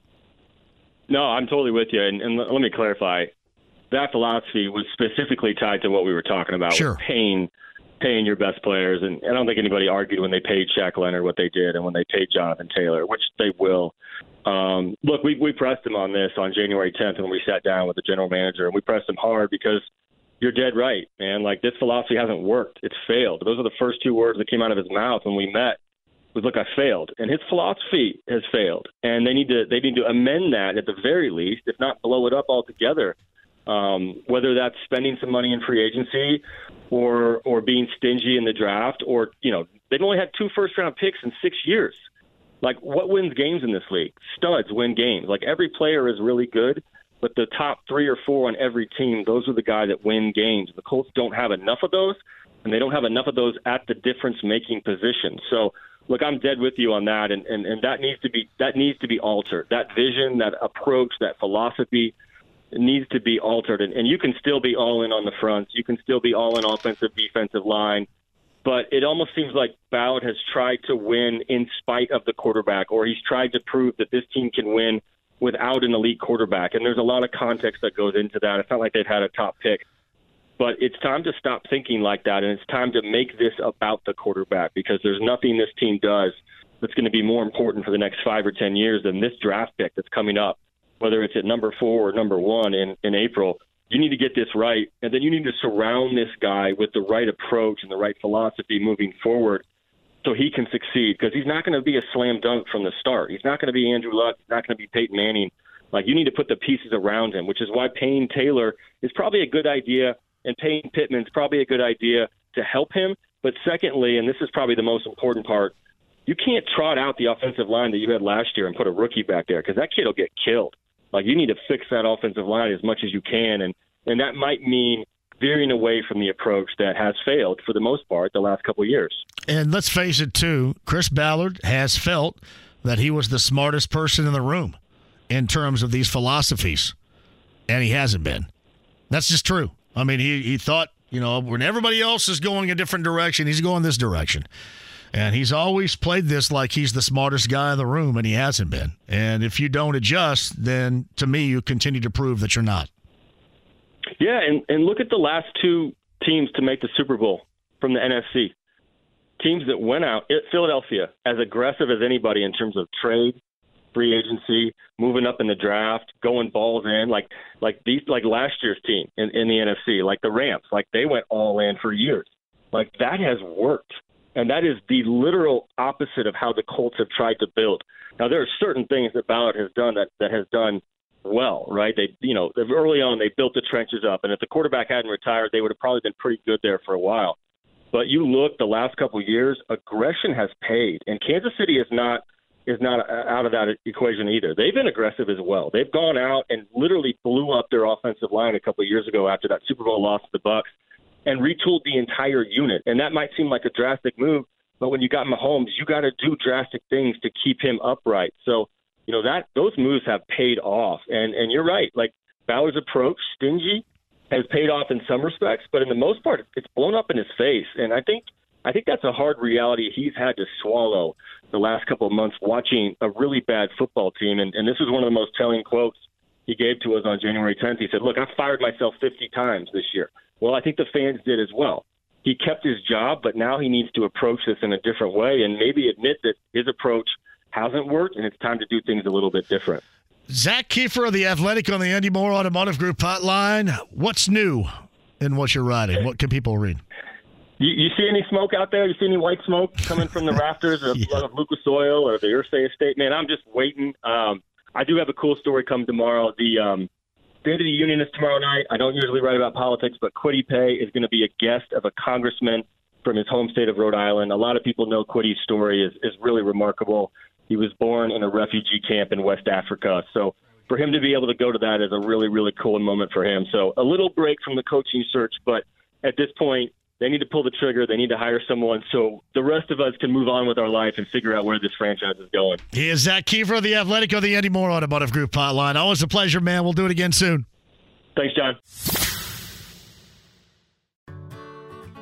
No, I'm totally with you. And, and let me clarify that philosophy was specifically tied to what we were talking about sure. paying – paying your best players. And I don't think anybody argued when they paid Shaq Leonard what they did and when they paid Jonathan Taylor, which they will. Um, look, we, we pressed him on this on January 10th when we sat down with the general manager, and we pressed him hard because you're dead right, man. Like this philosophy hasn't worked. It's failed. Those are the first two words that came out of his mouth when we met. Was look, I failed, and his philosophy has failed, and they need to they need to amend that at the very least, if not blow it up altogether. Um, whether that's spending some money in free agency or or being stingy in the draft, or you know they've only had two first round picks in six years. Like what wins games in this league? Studs win games. Like every player is really good, but the top three or four on every team, those are the guys that win games. The Colts don't have enough of those, and they don't have enough of those at the difference making position. So look, I'm dead with you on that, and, and, and that needs to be that needs to be altered. That vision, that approach, that philosophy needs to be altered. And, and you can still be all in on the fronts. You can still be all in offensive, defensive line. But it almost seems like Ballard has tried to win in spite of the quarterback, or he's tried to prove that this team can win without an elite quarterback. And there's a lot of context that goes into that. It's not like they've had a top pick. But it's time to stop thinking like that, and it's time to make this about the quarterback because there's nothing this team does that's going to be more important for the next five or ten years than this draft pick that's coming up whether it's at number four or number one in, in April, you need to get this right. And then you need to surround this guy with the right approach and the right philosophy moving forward so he can succeed because he's not going to be a slam dunk from the start. He's not going to be Andrew Luck. He's not going to be Peyton Manning. Like you need to put the pieces around him, which is why Payne Taylor is probably a good idea, and Payne Pittman's probably a good idea to help him. But secondly, and this is probably the most important part, you can't trot out the offensive line that you had last year and put a rookie back there because that kid will get killed. Like you need to fix that offensive line as much as you can, and and that might mean veering away from the approach that has failed for the most part the last couple of years. And let's face it, too, Chris Ballard has felt that he was the smartest person in the room in terms of these philosophies, and he hasn't been. That's just true. I mean, he, he thought, you know, when everybody else is going a different direction, he's going this direction. And he's always played this like he's the smartest guy in the room, and he hasn't been. And if you don't adjust, then to me, you continue to prove that you're not. Yeah, and, and look at the last two teams to make the Super Bowl from the NFC. Teams that went out, Philadelphia, as aggressive as anybody in terms of trade, free agency, moving up in the draft, going balls in, like like these like last year's team in, in the NFC, like the Rams, like they went all in for years. Like that has worked. And that is the literal opposite of how the Colts have tried to build. Now, there are certain things that Ballard has done that, that has done well, right? They, you know, early on they built the trenches up, and if the quarterback hadn't retired, they would have probably been pretty good there for a while. But you look the last couple of years, aggression has paid, and Kansas City is not is not out of that equation either. They've been aggressive as well. They've gone out and literally blew up their offensive line a couple of years ago after that Super Bowl loss to the Bucks and retooled the entire unit. And that might seem like a drastic move, but when you got Mahomes, you got to do drastic things to keep him upright. So, you know that those moves have paid off. And and you're right, like Bowers' approach, stingy, has paid off in some respects, but in the most part, it's blown up in his face. And I think I think that's a hard reality he's had to swallow the last couple of months watching a really bad football team. And, and this was one of the most telling quotes he gave to us on January 10th. He said, "Look, I fired myself 50 times this year. Well, I think the fans did as well. He kept his job, but now he needs to approach this in a different way and maybe admit that his approach hasn't worked and it's time to do things a little bit different. Zak Keefer of the Athletic on the Andy Mohr Automotive Group hotline. What's new in what you're writing? What can people read? You, you see any smoke out there? You see any white smoke coming from the rafters of, yeah. of Lucas Oil or the Irsay Estate? Man, I'm just waiting. Um, I do have a cool story come tomorrow. The um, State of the Union is tomorrow night. I don't usually write about politics, but Kwity Paye is going to be a guest of a congressman from his home state of Rhode Island. A lot of people know Kwity's story is, is really remarkable. He was born in a refugee camp in West Africa. So for him to be able to go to that is a really, really cool moment for him. So a little break from the coaching search, but at this point, they need to pull the trigger. They need to hire someone so the rest of us can move on with our life and figure out where this franchise is going. He is Zak Keefer of the Athletic of the Andy Mohr Automotive Group hotline. Always a pleasure, man. We'll do it again soon. Thanks, John.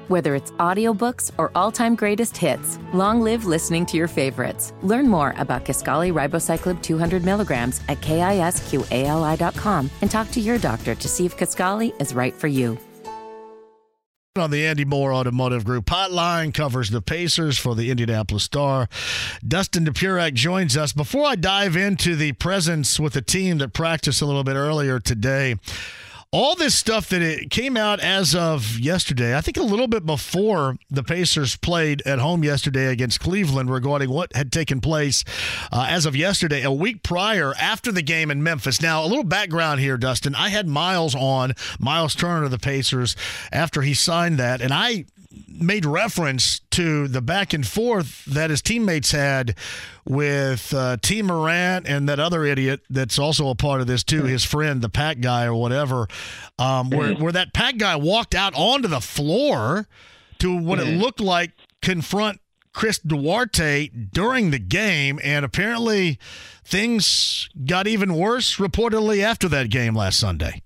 Whether it's audiobooks or all-time greatest hits, long live listening to your favorites. Learn more about Kisqali Ribociclib 200 milligrams at kisqali.com and talk to your doctor to see if Kisqali is right for you on the Andy Mohr Automotive Group hotline covers the Pacers for the Indianapolis Star. Dustin Dopirak joins us. Before I dive into the presence with the team that practiced a little bit earlier today, all this stuff that it came out as of yesterday, I think a little bit before the Pacers played at home yesterday against Cleveland regarding what had taken place uh, as of yesterday, a week prior after the game in Memphis. Now, a little background here, Dustin. I had Miles on, Miles Turner of the Pacers, after he signed that, and I made reference to the back and forth that his teammates had with uh, Ja Morant and that other idiot that's also a part of this too, his friend, the Pat guy or whatever, um, where, where that Pat guy walked out onto the floor to what it looked like confront Chris Duarte during the game, and apparently things got even worse reportedly after that game last Sunday.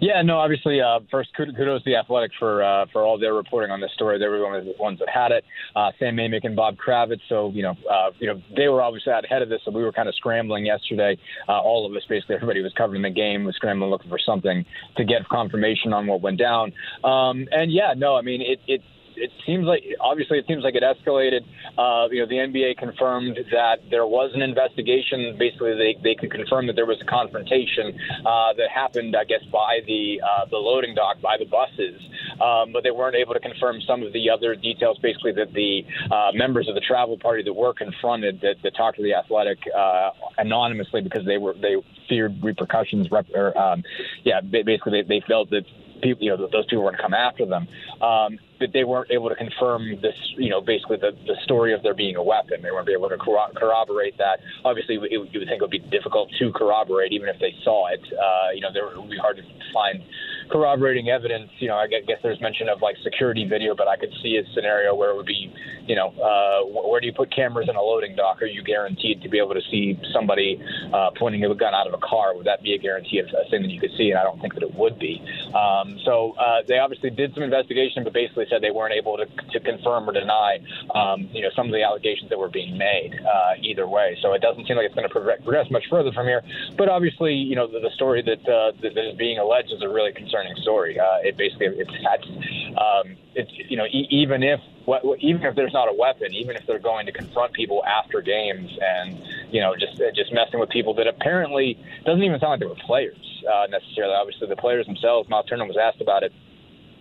Yeah, no, obviously, uh, first kudos to the Athletic for uh, for all their reporting on this story. They were one of the ones that had it. Uh, Sam Amick and Bob Kravitz. So you know, uh, you know, they were obviously out ahead of this. So we were kind of scrambling yesterday. Uh, all of us, basically, everybody was covering the game, was scrambling looking for something to get confirmation on what went down. Um, and yeah, no, I mean, it it it seems like obviously it seems like it escalated. Uh, you know, the NBA confirmed that there was an investigation. Basically, they, they could confirm that there was a confrontation uh, that happened, I guess, by the uh, the loading dock by the buses, um, but they weren't able to confirm some of the other details. Basically, that the uh, members of the travel party that were confronted that, that talked to the Athletic uh, anonymously because they were they feared repercussions. Rep, or, um, yeah, basically they, they felt that people, you know, those people were going to come after them. Um, but they weren't able to confirm this, you know, basically the, the story of there being a weapon. They weren't able to corroborate that. Obviously, it, you would think it would be difficult to corroborate, even if they saw it. Uh, you know, there would be hard to find corroborating evidence. You know, I guess there's mention of like security video, but I could see a scenario where it would be, you know, uh, where do you put cameras in a loading dock? Are you guaranteed to be able to see somebody uh, pointing a gun out of a car? Would that be a guarantee of a thing that you could see? And I don't think that it would be. Um, so uh, they obviously did some investigation, but basically said they weren't able to, to confirm or deny, um, you know, some of the allegations that were being made uh, either way. So it doesn't seem like it's going to progress much further from here. But obviously, you know, the, the story that, uh, that is being alleged is a really concerning story. Uh, it basically it's that's um, it's you know e- even if what, even if there's not a weapon, even if they're going to confront people after games and you know just just messing with people that apparently doesn't even sound like they were players uh, necessarily. Obviously, the players themselves. Miles Turner was asked about it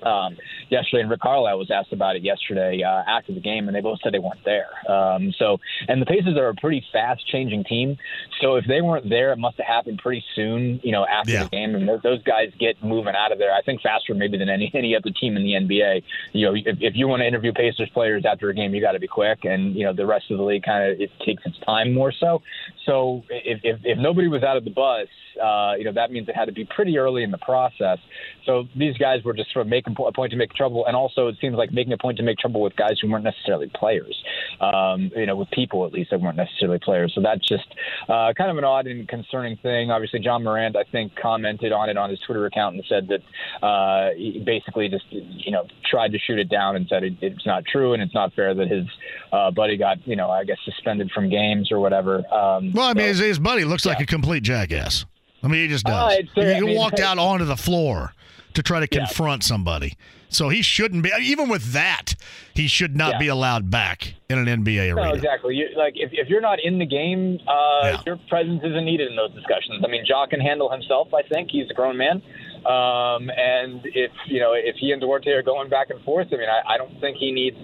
um, yesterday, and Rick Carlisle was asked about it yesterday uh, after the game, and they both said they weren't there. Um, so, and the Pacers are a pretty fast-changing team. So, if they weren't there, it must have happened pretty soon. You know, after yeah. the game, and those guys get moving out of there. I think faster maybe than any any other team in the NBA. You know, if, if you want to interview Pacers players after a game, you got to be quick, and you know the rest of the league kind of it takes its time more so. So, if if, if nobody was out of the bus, uh, you know that means it had to be pretty early in the process. So these guys were just sort of making a point to make trouble, and also it seems like making a point to make trouble with guys who weren't necessarily players. Um, you know, with people at least that weren't necessarily players. So that's just uh, kind of an odd and concerning thing. Obviously, Ja Morant, I think, commented on it on his Twitter account and said that uh, he basically just you know tried to shoot it down and said it, it's not true and it's not fair that his uh, buddy got you know I guess suspended from games or whatever. Um, well, I mean, his, his buddy looks yeah. like a complete jackass. I mean, he just does. Uh, he, I mean, walked out onto the floor to try to confront yeah. somebody. So he shouldn't be. Even with that, he should not yeah. be allowed back in an NBA arena. No, exactly. You, like if, if you're not in the game, uh, yeah. your presence isn't needed in those discussions. I mean, Ja can handle himself. I think he's a grown man. Um, and if you know if he and Duarte are going back and forth, I mean, I, I don't think he needs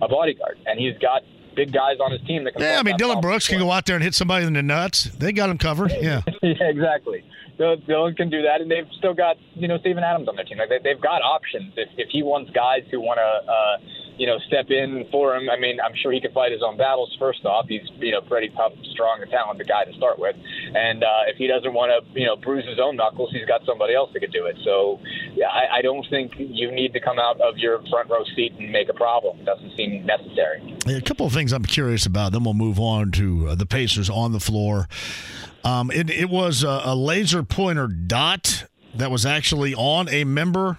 a bodyguard, and he's got big guys on his team that can. Yeah, I mean, Dillon Brooks can go out there and hit somebody in the nuts. They got him covered. Yeah. yeah, exactly. Dillon can do that, and they've still got you know Steven Adams on their team. Like they, have got options. If, if he wants guys who want to uh, you know step in for him, I mean I'm sure he can fight his own battles. First off, he's you know pretty tough, strong, and talented guy to start with. And uh, if he doesn't want to you know bruise his own knuckles, he's got somebody else that could do it. So yeah, I, I don't think you need to come out of your front row seat and make a problem. It doesn't seem necessary. A couple of things I'm curious about. Then we'll move on to uh, the Pacers on the floor. Um, it, it was a, a laser pointer dot that was actually on a member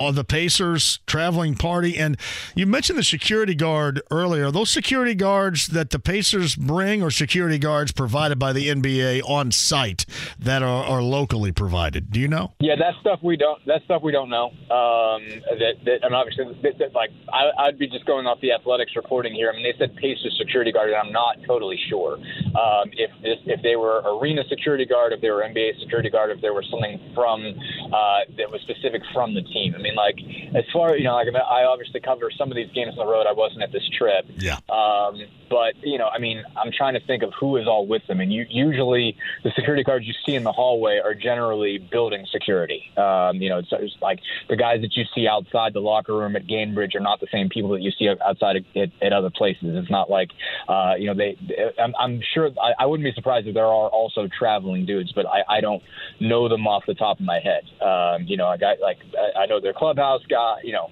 on the Pacers traveling party. And you mentioned the security guard earlier. Those security guards that the Pacers bring or security guards provided by the NBA on site that are, are locally provided. Do you know? Yeah, that stuff we don't. That stuff we don't know. Um, that, that and obviously, that, that, like I, I'd be just going off the athletics reporting here. I mean, they said Pacers security guard, and I'm not totally sure um, if this if they were arena security guard, if they were NBA security guard, if there was something from uh, that was specific from the team. I mean, mean, like as far you know, like I obviously cover some of these games on the road. I wasn't at this trip. Yeah. Um, but you know, I mean, I'm trying to think of who is all with them, and you, usually the security guards you see in the hallway are generally building security. Um, you know, it's, it's like the guys that you see outside the locker room at Gainbridge are not the same people that you see outside at, at other places. It's not like uh, you know they. I'm, I'm sure I, I wouldn't be surprised if there are also traveling dudes, but I, I don't know them off the top of my head. Um, you know, I got like I know their clubhouse guy. You know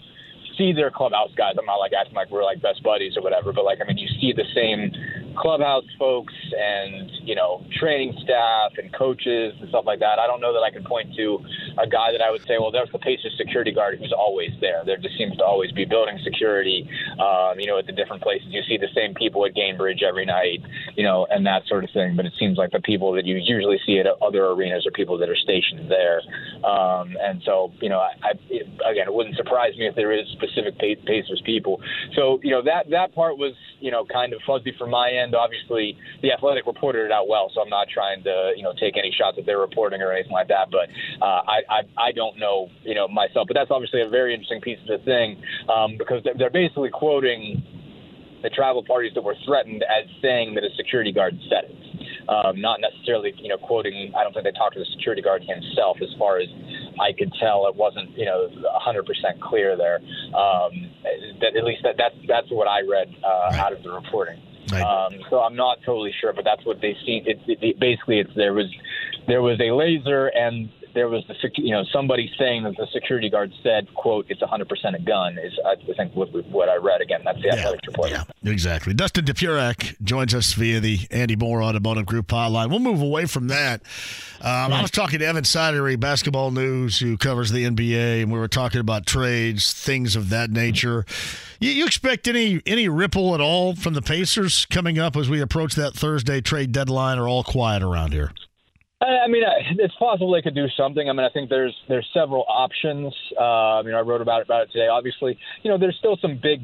see their clubhouse guys. I'm not like acting like we're like best buddies or whatever, but like I mean, you see the same clubhouse folks and you know training staff and coaches and stuff like that. I don't know that I can point to a guy that I would say, well, there's the Pacers security guard who's always there. There just seems to always be building security, um, you know, at the different places. You see the same people at Gainbridge every night, you know, and that sort of thing. But it seems like the people that you usually see at other arenas are people that are stationed there. Um, and so, you know, I, I, again, it wouldn't surprise me if there is specific Pacers people. So, you know, that that part was, you know, kind of fuzzy from my end. Obviously, the Athletic reported it out well, so I'm not trying to, you know, take any shots at their reporting or anything like that. But uh, I, I, I don't know, you know, myself. But that's obviously a very interesting piece of the thing um, because they're, they're basically quoting the travel parties that were threatened as saying that a security guard said it. Um, not necessarily, you know, quoting. I don't think they talked to the security guard himself. As far as I could tell, it wasn't, you know, 100% clear there. Um, that, at least that, that's that's what I read uh, right. out of the reporting. Right. Um, so I'm not totally sure, but that's what they see. It, it, it, basically, it's there was there was a laser and there was the you know somebody saying that the security guard said, "quote It's 100 percent a gun." Is I think what, what I read again. That's the yeah, athletic report. Yeah, exactly. Dustin Dopirak joins us via the Andy Mohr Automotive Group hotline. We'll move away from that. Um, I was talking to Evan Sidery, Basketball News, who covers the NBA, and we were talking about trades, things of that nature. You, you expect any any ripple at all from the Pacers coming up as we approach that Thursday trade deadline, or all quiet around here? I mean, it's possible they could do something. I mean, I think there's there's several options. Uh, you know, I wrote about it, about it today. Obviously, you know, there's still some big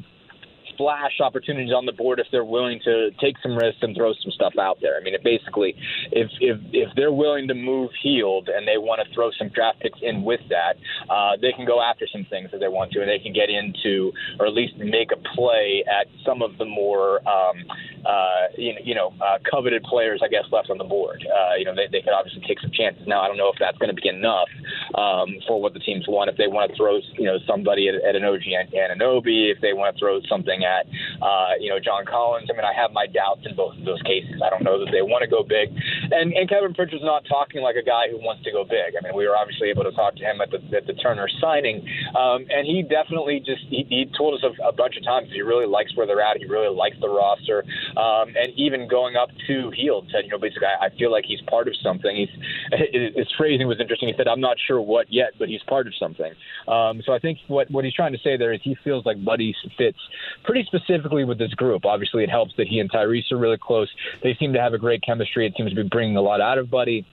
splash opportunities on the board if they're willing to take some risks and throw some stuff out there. I mean, it basically, if if if they're willing to move Hield and they want to throw some draft picks in with that, uh, they can go after some things that they want to, and they can get into or at least make a play at some of the more um, uh, you know, you know uh, coveted players, I guess, left on the board. Uh, you know, they, they could obviously take some chances. Now, I don't know if that's going to be enough um, for what the teams want. If they want to throw, you know, somebody at, at an OG Anunoby, if they want to throw something at, uh, you know, John Collins. I mean, I have my doubts in both of those cases. I don't know that they want to go big. And, and Kevin Pritchard's not talking like a guy who wants to go big. I mean, we were obviously able to talk to him at the, at the Turner signing, um, and he definitely just he, he told us a, a bunch of times he really likes where they're at. He really likes the roster, um, and even going up to Hield said, you know, basically, I, I feel like he's part of something. He's his phrasing was interesting. He said, "I'm not sure what yet, but he's part of something." Um, so I think what what he's trying to say there is he feels like Buddy fits pretty specifically with this group. Obviously, it helps that he and Tyrese are really close. They seem to have a great chemistry. It seems to be bringing a lot out of Buddy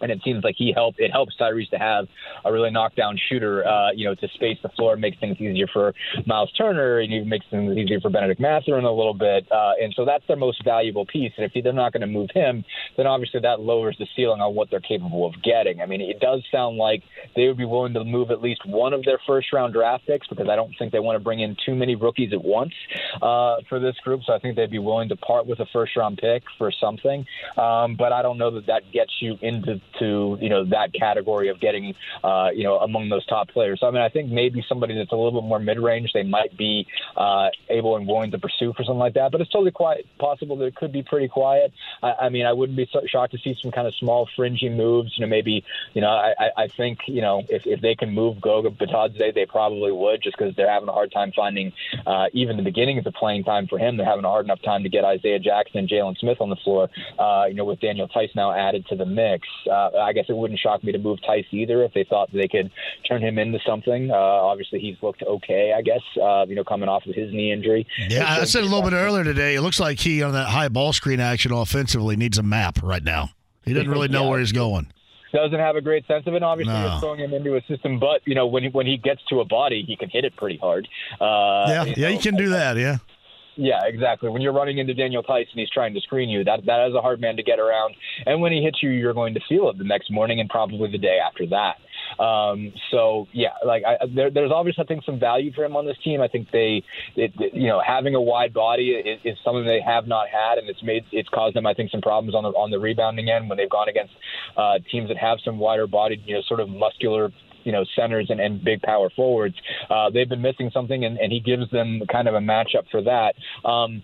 and it seems like he helped. It helps Tyrese to have a really knockdown shooter, uh, you know, to space the floor, and makes things easier for Miles Turner, and even makes things easier for Bennedict Mathurin a little bit. Uh, and so that's their most valuable piece. And if they're not going to move him, then obviously that lowers the ceiling on what they're capable of getting. I mean, it does sound like they would be willing to move at least one of their first round draft picks because I don't think they want to bring in too many rookies at once uh, for this group. So I think they'd be willing to part with a first round pick for something. Um, but I don't know that that gets you into to you know that category of getting uh, you know among those top players. So I mean, I think maybe somebody that's a little bit more mid range they might be uh, able and willing to pursue for something like that. But it's totally quite possible that it could be pretty quiet. I, I mean, I wouldn't be so shocked to see some kind of small fringy moves. You know, maybe you know I, I think you know if, if they can move Goga Bitadze, they probably would just because they're having a hard time finding uh, even the beginning of the playing time for him. They're having a hard enough time to get Isaiah Jackson and Jalen Smith on the floor. Uh, you know, with Daniel Theis now added to the mix. Uh, I guess it wouldn't shock me to move Theis either if they thought they could turn him into something. Uh, obviously, he's looked okay, I guess, uh, you know, coming off of his knee injury. Yeah, I said a little bit earlier today, it looks like he, on that high ball screen action offensively, needs a map right now. He doesn't really know yeah. where he's going doesn't have a great sense of it. Obviously, no. it's throwing him into a system, but you know when he, when he gets to a body, he can hit it pretty hard. Uh, yeah, yeah, know, he can do that. Yeah. Yeah, exactly. When you're running into Daniel Theis and he's trying to screen you, that that is a hard man to get around. And when he hits you, you're going to feel it the next morning and probably the day after that. Um, so yeah, like I, there, there's obviously I think some value for him on this team. I think they, it, you know, having a wide body is, is something they have not had, and it's made it's caused them I think some problems on the on the rebounding end when they've gone against uh, teams that have some wider bodied, you know, sort of muscular you know centers and, and big power forwards. Uh, they've been missing something, and, and he gives them kind of a matchup for that. Um,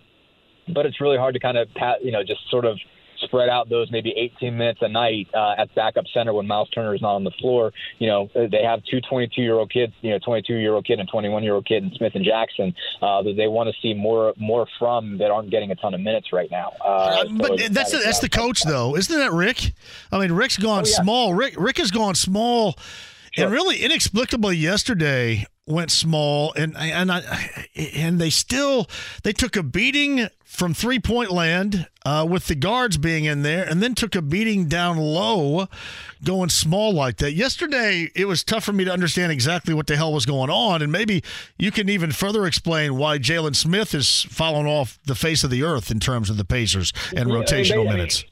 but it's really hard to kind of pat, you know just sort of spread out those maybe 18 minutes a night uh, at backup center when Miles Turner is not on the floor. You know, they have two 22 year old kids, you know, 22 year old kid and 21 year old kid in Smith and Jackson uh, that they want to see more more from that aren't getting a ton of minutes right now. Uh, uh but that's the, that's the coach though, isn't that Rick? I mean, Rick's gone oh, yeah. small. Rick Rick has gone small. Sure. And really inexplicably yesterday went small and and I, and they still they took a beating from three point land uh, with the guards being in there, and then took a beating down low, going small like that. Yesterday, it was tough for me to understand exactly what the hell was going on, and maybe you can even further explain why Jalen Smith is falling off the face of the earth in terms of the Pacers and yeah, rotational they, minutes.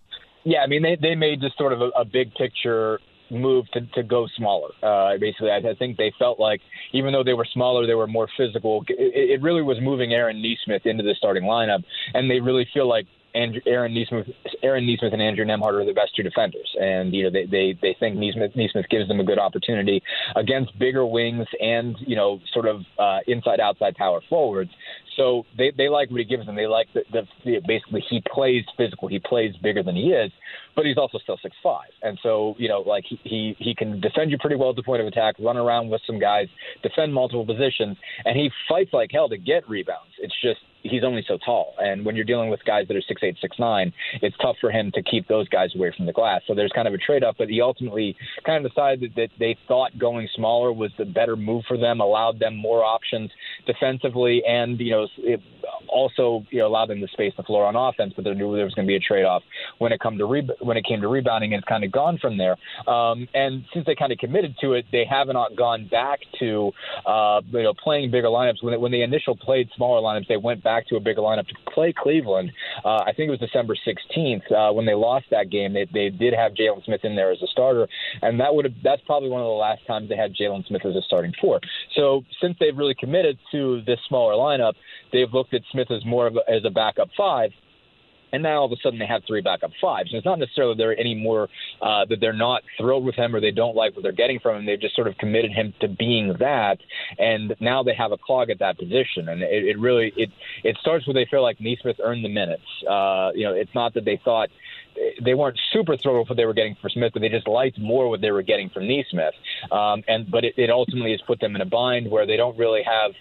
Yeah, I mean they they made just sort of a, a big picture move to, to go smaller. Uh, basically, I, I think they felt like even though they were smaller, they were more physical. It, it really was moving Aaron Nesmith into the starting lineup, and they really feel like Andrew, Aaron Nesmith, Aaron Nesmith and Andrew Nembhard are the best two defenders, and you know they they, they think Nesmith Nesmith gives them a good opportunity against bigger wings and you know sort of uh, inside outside power forwards. So they they like what he gives them. They like the, the, the basically he plays physical. He plays bigger than he is, but he's also still six five, and so you know like he, he he can defend you pretty well at the point of attack, run around with some guys, defend multiple positions, and he fights like hell to get rebounds. It's just he's only so tall, and when you're dealing with guys that are six eight six nine, it's tough for him to keep those guys away from the glass. So there's kind of a trade off, but he ultimately kind of decided that they thought going smaller was the better move for them, allowed them more options defensively, and you know it also you know allowed them to space the floor on offense. But they knew there was going to be a trade off when it come to re- when it came to rebounding, and it's kind of gone from there. Um, and since they kind of committed to it, they have not gone back to uh, you know playing bigger lineups. When they, when they initial played smaller lineups, they went back to a bigger lineup to play Cleveland. Uh, I think it was December 16th uh, when they lost that game. They, they did have Jalen Smith in there as a starter, and that would have that's probably one of the last times they had Jalen Smith as a starting four. So since they've really committed to this smaller lineup, they've looked at Smith as more of a, as a backup five and now all of a sudden they have three backup fives. And it's not necessarily they're any more uh, that they're not thrilled with him or they don't like what they're getting from him. They've just sort of committed him to being that, and now they have a clog at that position. And it, it really it it starts where they feel like Nesmith earned the minutes. Uh, you know, it's not that they thought they weren't super thrilled with what they were getting for Smith, but they just liked more what they were getting from Nesmith. Um, and but it, it ultimately has put them in a bind where they don't really have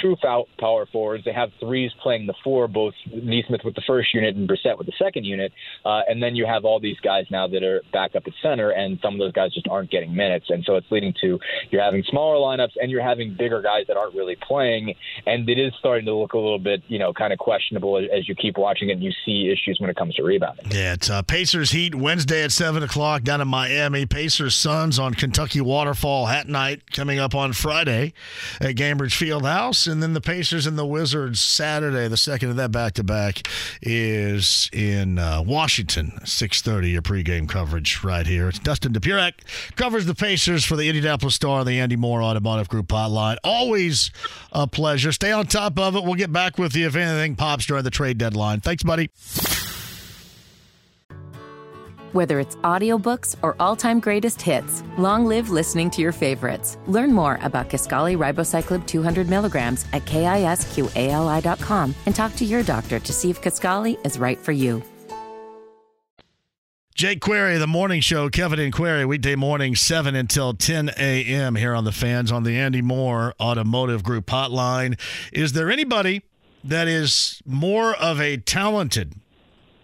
true power forwards. They have threes playing the four, both Nesmith with the first unit and Brissett with the second unit. Uh, and then you have all these guys now that are back up at center, and some of those guys just aren't getting minutes. And so it's leading to you're having smaller lineups and you're having bigger guys that aren't really playing. And it is starting to look a little bit, you know, kind of questionable as you keep watching it and you see issues when it comes to rebounding. Yeah, it's uh, Pacers Heat Wednesday at 7 o'clock down in Miami. Pacers Suns on Kentucky Waterfall hat night coming up on Friday at Gainbridge Fieldhouse. And then the Pacers and the Wizards Saturday, the second of that back to back, is in uh, Washington. Six thirty. Your pregame coverage right here. It's Dustin Dopirak covers the Pacers for the Indianapolis Star, the Andy Mohr Automotive Group hotline. Always a pleasure. Stay on top of it. We'll get back with you if anything pops during the trade deadline. Thanks, buddy. Whether it's audiobooks or all-time greatest hits, long live listening to your favorites. Learn more about Kisqali Ribociclib 200 milligrams at kisqali.com and talk to your doctor to see if Kisqali is right for you. Jake Query, the morning show, Kevin and Query, weekday morning, 7 until 10 a.m. here on the fans on the Andy Mohr Automotive Group hotline. Is there anybody that is more of a talented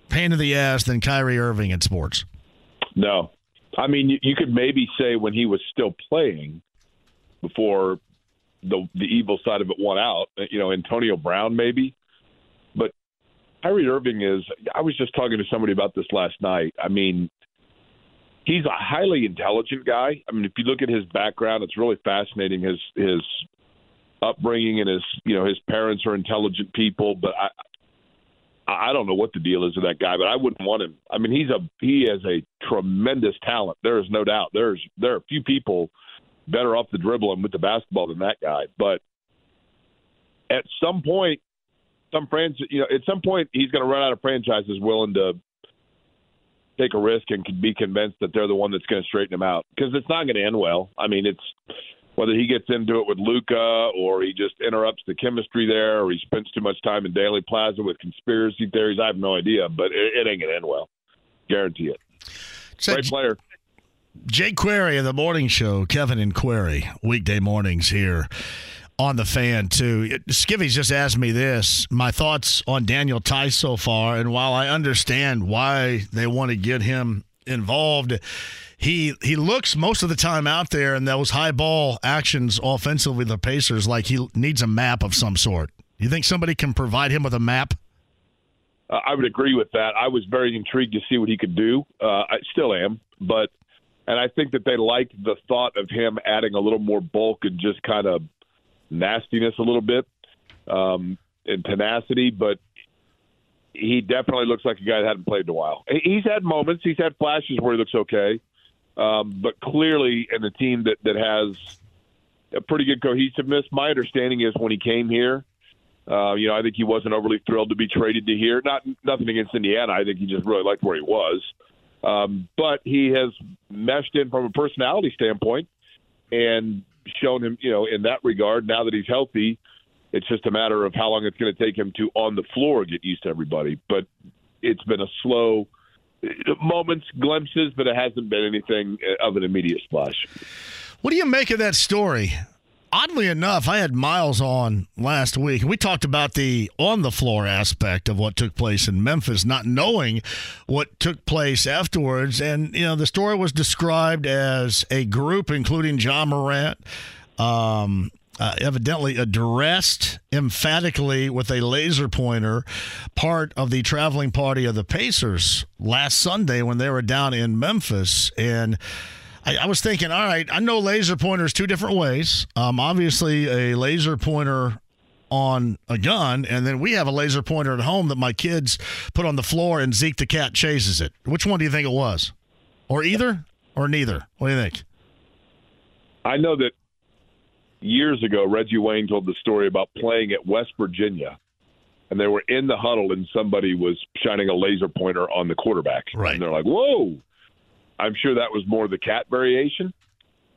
pain in the ass than Kyrie Irving in sports? No. I mean, you, could maybe say when he was still playing before the the evil side of it won out, uh, you know, Antonio Brown maybe. But Kyrie Irving is I was just talking to somebody about this last night. I mean, he's a highly intelligent guy. I mean, if you look at his background, it's really fascinating his his upbringing and his you know his parents are intelligent people, but I I don't know what the deal is with that guy, but I wouldn't want him. I mean, he's a he has a tremendous talent. There is no doubt. There's there are a few people better off the dribble and with the basketball than that guy. But at some point, some friends, you know, at some point he's going to run out of franchises willing to take a risk and can be convinced that they're the one that's going to straighten him out because it's not going to end well. I mean, it's whether he gets into it with Luka or he just interrupts the chemistry there or he spends too much time in Dealey Plaza with conspiracy theories. I have no idea, but it, it ain't going to end well. Guarantee it. So Great player. Jake Query of the morning show, Kevin and Query, weekday mornings here on the fan too. Skivvy's just asked me this: my thoughts on Daniel Theis so far, and while I understand why they want to get him involved, he he looks most of the time out there in those high ball actions offensively. The Pacers like he needs a map of some sort. You think somebody can provide him with a map? Uh, I would agree with that. I was very intrigued to see what he could do. Uh, I still am, but and I think that they liked the thought of him adding a little more bulk and just kind of nastiness a little bit um, and tenacity, but he definitely looks like a guy that hadn't played in a while. He's had moments, he's had flashes where he looks okay, um, but clearly in a team that that has a pretty good cohesiveness. My understanding is when he came here, uh, you know, I think he wasn't overly thrilled to be traded to here. Not nothing against Indiana. I think he just really liked where he was. Um, but he has meshed in from a personality standpoint and shown him, you know, in that regard. Now that he's healthy, it's just a matter of how long it's going to take him to on the floor get used to everybody. But it's been a slow moments, glimpses, but it hasn't been anything of an immediate splash. What do you make of that story? oddly enough, I had Miles on last week, and we talked about the on the floor aspect of what took place in Memphis, not knowing what took place afterwards. And, you know, the story was described as a group, including John Morant. Um, uh, evidently addressed emphatically with a laser pointer part of the traveling party of the Pacers last Sunday when they were down in Memphis. And I, I, was thinking, all right, I know laser pointers two different ways. Um, obviously, a laser pointer on a gun, and then we have a laser pointer at home that my kids put on the floor, and Zeke the cat chases it. Which one do you think it was? Or either, or neither? What do you think? I know that years ago, Reggie Wayne told the story about playing at West Virginia, and they were in the huddle, and somebody was shining a laser pointer on the quarterback. Right. And they're like, "Whoa!" I'm sure that was more the cat variation.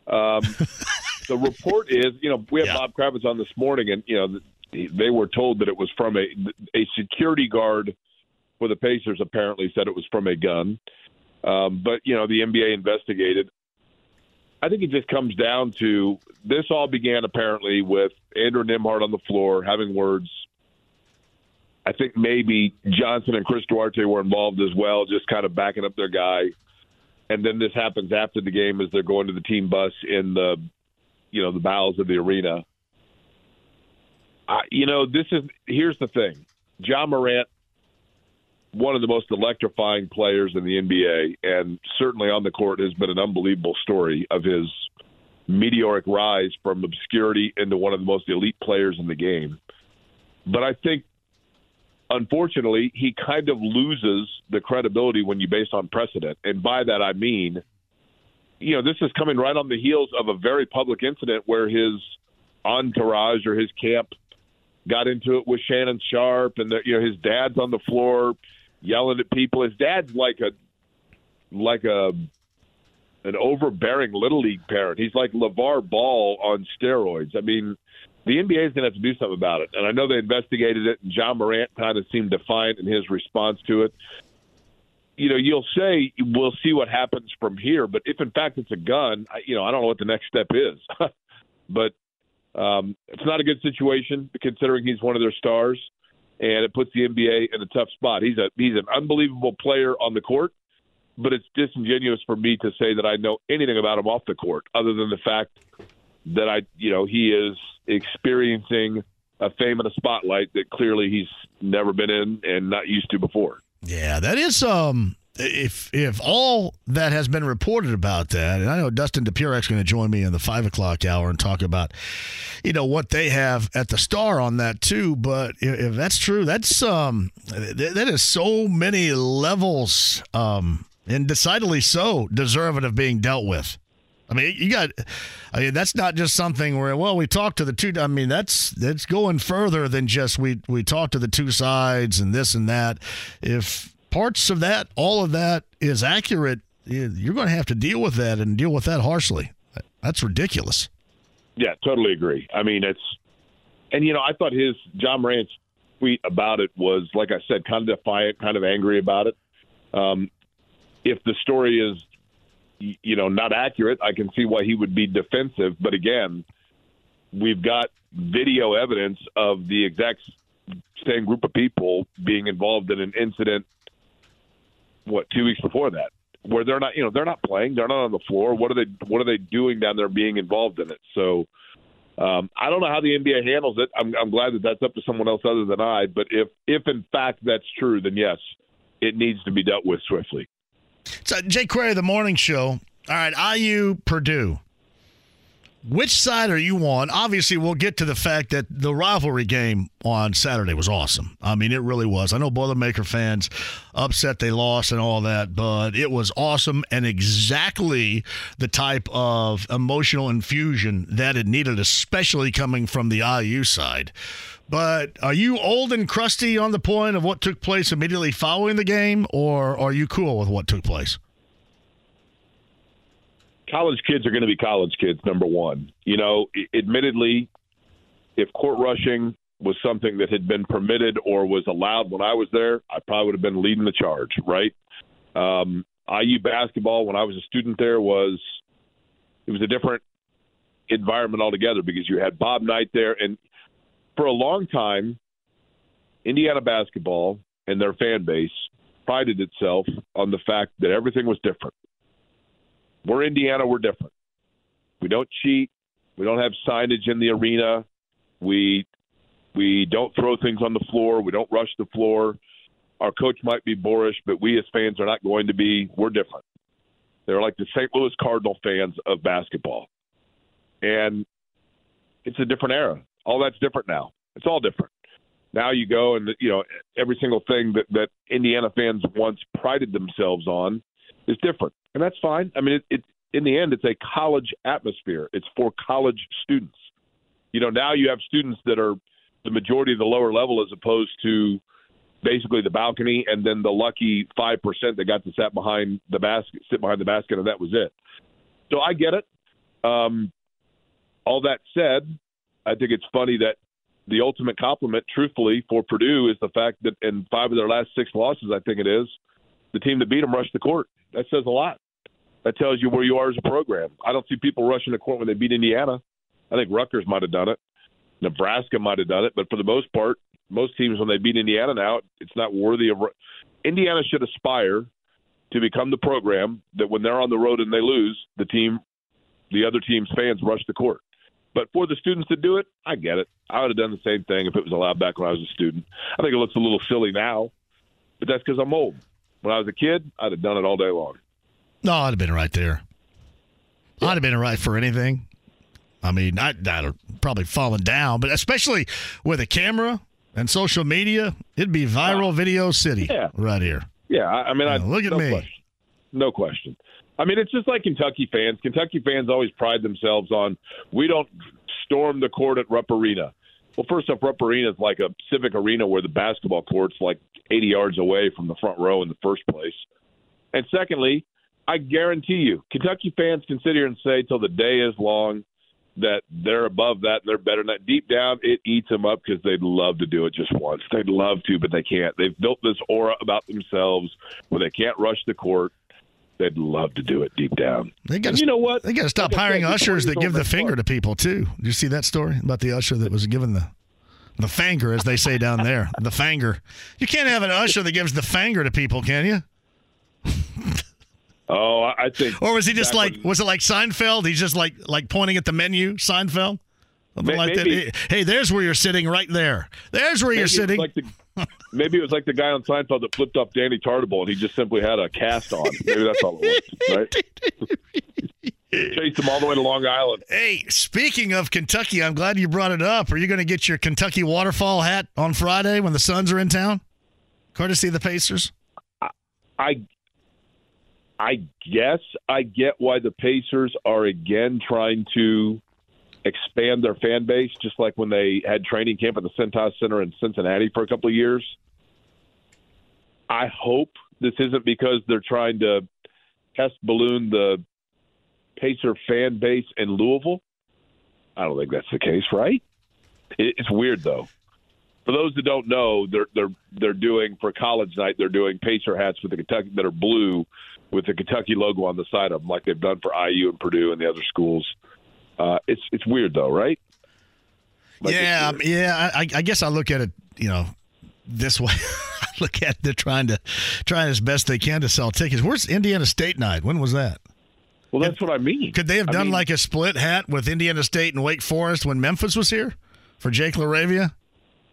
Um, the report is, you know, we had yeah. Bob Kravitz on this morning, and you know, they were told that it was from a a security guard for the Pacers. Apparently, said it was from a gun. Um, but you know, the NBA investigated. I think it just comes down to this. All began apparently with Andrew Nembhard on the floor having words. I think maybe Johnson and Chris Duarte were involved as well, just kind of backing up their guy and then this happens after the game as they're going to the team bus in the you know the bowels of the arena. I, you know, this is here's the thing. Ja Morant, one of the most electrifying players in the NBA, and certainly on the court has been an unbelievable story of his meteoric rise from obscurity into one of the most elite players in the game. But I think unfortunately, he kind of loses the credibility when you base on precedent. And by that, I mean, you know, this is coming right on the heels of a very public incident where his entourage or his camp got into it with Shannon Sharpe, and the, you know his dad's on the floor yelling at people. His dad's like a like a an overbearing little league parent. He's like LeVar Ball on steroids. I mean, the NBA is going to have to do something about it. And I know they investigated it, and Ja Morant kind of seemed defiant in his response to it. You know, you'll say we'll see what happens from here, but if in fact it's a gun, I, you know, I don't know what the next step is. but um, it's not a good situation considering he's one of their stars, and it puts the NBA in a tough spot. He's a he's an unbelievable player on the court, but it's disingenuous for me to say that I know anything about him off the court, other than the fact that I, you know, he is experiencing a fame and a spotlight that clearly he's never been in and not used to before. Yeah, that is um if if all that has been reported about that, and I know Dustin is going to join me in the five o'clock hour and talk about, you know, what they have at the Star on that too. But if, if that's true, that's um that, that is so many levels um and decidedly so deserving of being dealt with. I mean, you got. I mean, that's not just something where well, we talked to the two. I mean, that's that's going further than just we we talked to the two sides and this and that. If parts of that, all of that is accurate, you're going to have to deal with that and deal with that harshly. That's ridiculous. Yeah, totally agree. I mean, it's and you know, I thought his Ja Morant's tweet about it was, like I said, kind of defiant, kind of angry about it. Um, if the story is, you know, not accurate, I can see why he would be defensive. But again, we've got video evidence of the exact same group of people being involved in an incident. What two weeks before that, where they're not, you know, they're not playing, they're not on the floor. What are they? What are they doing down there, being involved in it? So um, I don't know how the NBA handles it. I'm, I'm glad that that's up to someone else other than I. But if if in fact that's true, then yes, it needs to be dealt with swiftly. So Jake Query, the morning show. All right, IU Purdue. Which side are you on? Obviously, we'll get to the fact that the rivalry game on Saturday was awesome. I mean, it really was. I know Boilermaker fans upset they lost and all that, but it was awesome and exactly the type of emotional infusion that it needed, especially coming from the IU side. But are you old and crusty on the point of what took place immediately following the game, or are you cool with what took place? College kids are going to be college kids. Number one, you know, admittedly, if court rushing was something that had been permitted or was allowed when I was there, I probably would have been leading the charge, right? Um, IU basketball when I was a student there was it was a different environment altogether because you had Bob Knight there, and for a long time, Indiana basketball and their fan base prided itself on the fact that everything was different. We're Indiana. We're different. We don't cheat. We don't have signage in the arena. We we don't throw things on the floor. We don't rush the floor. Our coach might be boorish, but we as fans are not going to be. We're different. They're like the St. Louis Cardinal fans of basketball, and it's a different era. All that's different now. It's all different. Now you go and you know every single thing that that Indiana fans once prided themselves on is different and that's fine. I mean, it, it in the end, it's a college atmosphere. It's for college students. You know, now you have students that are the majority of the lower level, as opposed to basically the balcony, and then the lucky five percent that got to sit behind the basket, sit behind the basket, and that was it. So I get it. Um, all that said, I think it's funny that the ultimate compliment, truthfully, for Purdue is the fact that in five of their last six losses, I think it is, the team that beat them rushed the court. That says a lot. That tells you where you are as a program. I don't see people rushing the court when they beat Indiana. I think Rutgers might have done it. Nebraska might have done it, but for the most part, most teams when they beat Indiana now, it's not worthy of. Indiana should aspire to become the program that when they're on the road and they lose, the team, the other team's fans rush the court. But for the students to do it, I get it. I would have done the same thing if it was allowed back when I was a student. I think it looks a little silly now, but that's because I'm old. When I was a kid, I'd have done it all day long. No, I'd have been right there. Yeah. I'd have been right for anything. I mean, I, would have probably fallen down, but especially with a camera and social media, it'd be viral video city yeah. right here. Yeah, I, mean, I, look at no me. Question. No question. I mean, it's just like Kentucky fans. Kentucky fans always pride themselves on we don't storm the court at Rupp Arena. Well, first off, Rupp Arena is like a civic arena where the basketball court's like 80 yards away from the front row in the first place. And secondly, I guarantee you, Kentucky fans can sit here and say till the day is long that they're above that, and they're better than that. Deep down, it eats them up because they'd love to do it just once. They'd love to, but they can't. They've built this aura about themselves where they can't rush the court. They'd love to do it deep down. They got you know what? They got to stop hiring ushers that give the finger to people too. Did you see that story about the usher that was given the the fanger, as they say down there. The fanger. You can't have an usher that gives the fanger to people, can you? oh, I think. Or was he just like? Was it like Seinfeld? He's just like like pointing at the menu. Seinfeld. Something like maybe, that. Hey, there's where you're sitting right there. There's where you're sitting. Like the, maybe it was like the guy on Seinfeld that flipped off Danny Tartabull and he just simply had a cast on. Maybe that's all it was, right? Chase them all the way to Long Island. Hey, speaking of Kentucky, I'm glad you brought it up. Are you going to get your Kentucky waterfall hat on Friday when the Suns are in town? Courtesy of the Pacers. I I guess I get why the Pacers are again trying to expand their fan base, just like when they had training camp at the Cintas Center in Cincinnati for a couple of years. I hope this isn't because they're trying to test balloon the Pacer fan base in Louisville. I don't think that's the case, right? It's weird though. For those that don't know, they're they're they're doing for college night. They're doing Pacer hats with the Kentucky that are blue with the Kentucky logo on the side of them, like they've done for IU and Purdue and the other schools. Uh, it's it's weird though, right? Like yeah, yeah. I, I guess I look at it, you know, this way. I look at they're trying to trying as best they can to sell tickets. Where's Indiana State night? When was that? Well, that's what I mean. Could they have done I mean, like a split hat with Indiana State and Wake Forest when Memphis was here for Jake LaRavia?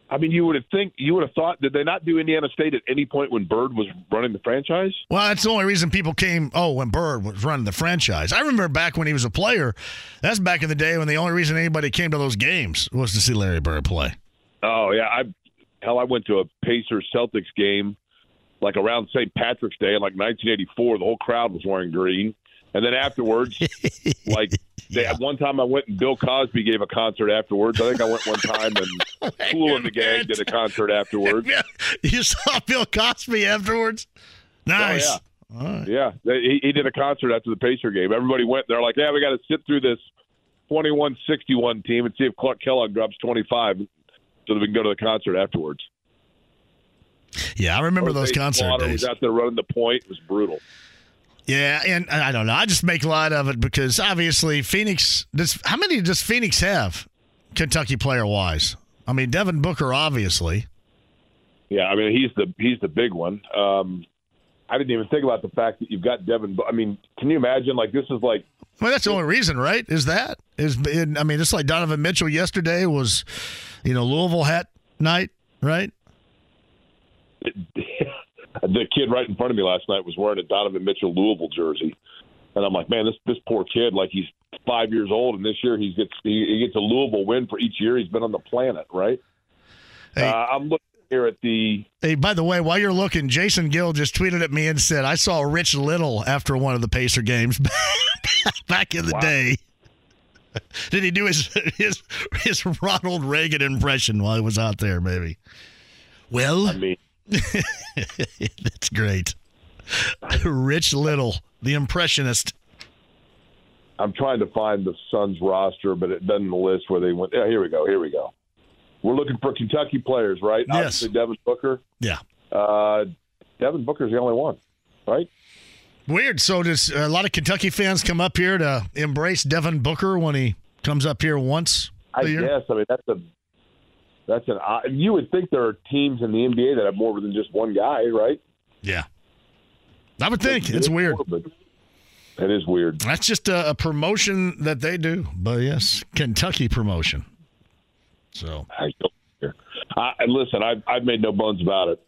I mean, you would have think you would have thought did they not do Indiana State at any point when Bird was running the franchise? Well, that's the only reason people came. Oh, when Bird was running the franchise, I remember back when he was a player. That's back in the day when the only reason anybody came to those games was to see Larry Bird play. Oh yeah, I hell, I went to a Pacers Celtics game like around St. Patrick's Day in like 1984. The whole crowd was wearing green, and then afterwards, like they, yeah. one time I went and Bill Cosby gave a concert afterwards. I think I went one time and Kool and the Gang did a concert afterwards. you saw Bill Cosby afterwards? Nice. Oh, yeah. Right. Yeah, he, he did a concert after the Pacer game. Everybody went there like, yeah, we got to sit through this 21-61 team and see if Clark Kellogg drops 25 so that we can go to the concert afterwards. Yeah, I remember those concert days. was out there running the point. It was brutal. Yeah, and I don't know. I just make light of it because obviously Phoenix. Does how many does Phoenix have, Kentucky player wise? I mean, Devin Booker, obviously. Yeah, I mean he's the he's the big one. Um, I didn't even think about the fact that you've got Devin. I mean, can you imagine? Like this is like. Well, that's the only reason, right? Is that is? I mean, it's like Donovan Mitchell yesterday was, you know, Louisville hat night, right? The kid right in front of me last night was wearing a Donovan Mitchell Louisville jersey, and I'm like, man, this this poor kid, like he's five years old, and this year he gets he, he gets a Louisville win for each year he's been on the planet, right? Hey. Uh, I'm looking here at the. Hey, by the way, while you're looking, Jason Gill just tweeted at me and said, "I saw Rich Little after one of the Pacer games back in the wow. day." Did he do his his his Ronald Reagan impression while he was out there? Maybe. Well, I mean, That's great. Rich Little, the impressionist. I'm trying to find the Suns roster, but it doesn't list where they went. Yeah, here we go. Here we go. We're looking for Kentucky players, right? Yes. Obviously, Devin Booker. Yeah. Uh, Devin Booker's the only one, right? Weird. So does a lot of Kentucky fans come up here to embrace Devin Booker when he comes up here once? I guess. I mean, that's a that's an. Uh, you would think there are teams in the NBA that have more than just one guy, right? Yeah, I would think it's, it's weird. It is weird. That's just a, a, promotion that they do, but yes, Kentucky promotion. So I don't care. I, and listen, I've I've made no bones about it.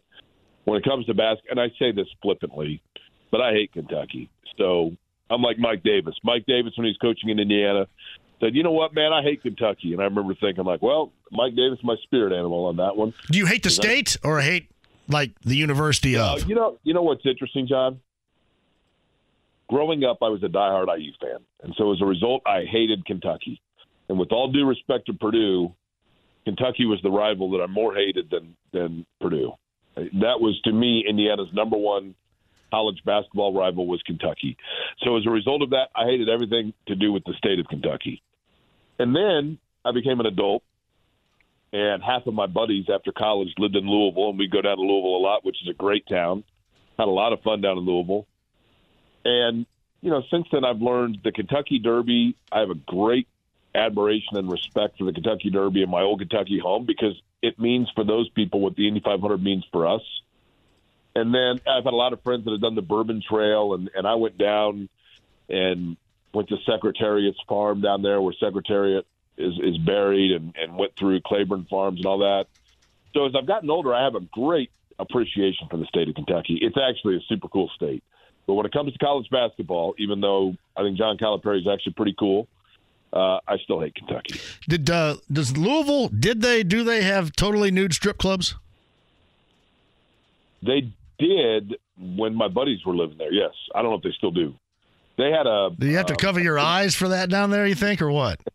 When it comes to basketball, and I say this flippantly, but I hate Kentucky. So I'm like Mike Davis. Mike Davis, when he's coaching in Indiana, said, "You know what, man? I hate Kentucky." And I remember thinking, like, "Well, Mike Davis, my spirit animal on that one." Do you hate the state I, or hate like the University uh, of? You know, you know what's interesting, John. Growing up, I was a diehard IU fan, and so as a result, I hated Kentucky. And with all due respect to Purdue, Kentucky was the rival that I more hated than than Purdue. That was to me Indiana's number one college basketball rival was Kentucky. So as a result of that, I hated everything to do with the state of Kentucky. And then I became an adult, and half of my buddies after college lived in Louisville, and we go down to Louisville a lot, which is a great town. Had a lot of fun down in Louisville. And, you know, since then I've learned the Kentucky Derby. I have a great admiration and respect for the Kentucky Derby and my old Kentucky home because it means for those people what the Indy 500 means for us. And then I've had a lot of friends that have done the Bourbon Trail, and, and I went down and went to Secretariat's farm down there where Secretariat is, is buried and, and went through Claiborne Farms and all that. So as I've gotten older, I have a great appreciation for the state of Kentucky. It's actually a super cool state. But when it comes to college basketball, even though I think John Calipari is actually pretty cool, uh, I still hate Kentucky. Did uh, does Louisville? Did they do they have totally nude strip clubs? They did when my buddies were living there. Yes, I don't know if they still do. They had a. Do you have to uh, cover your eyes for that down there? You think, or what?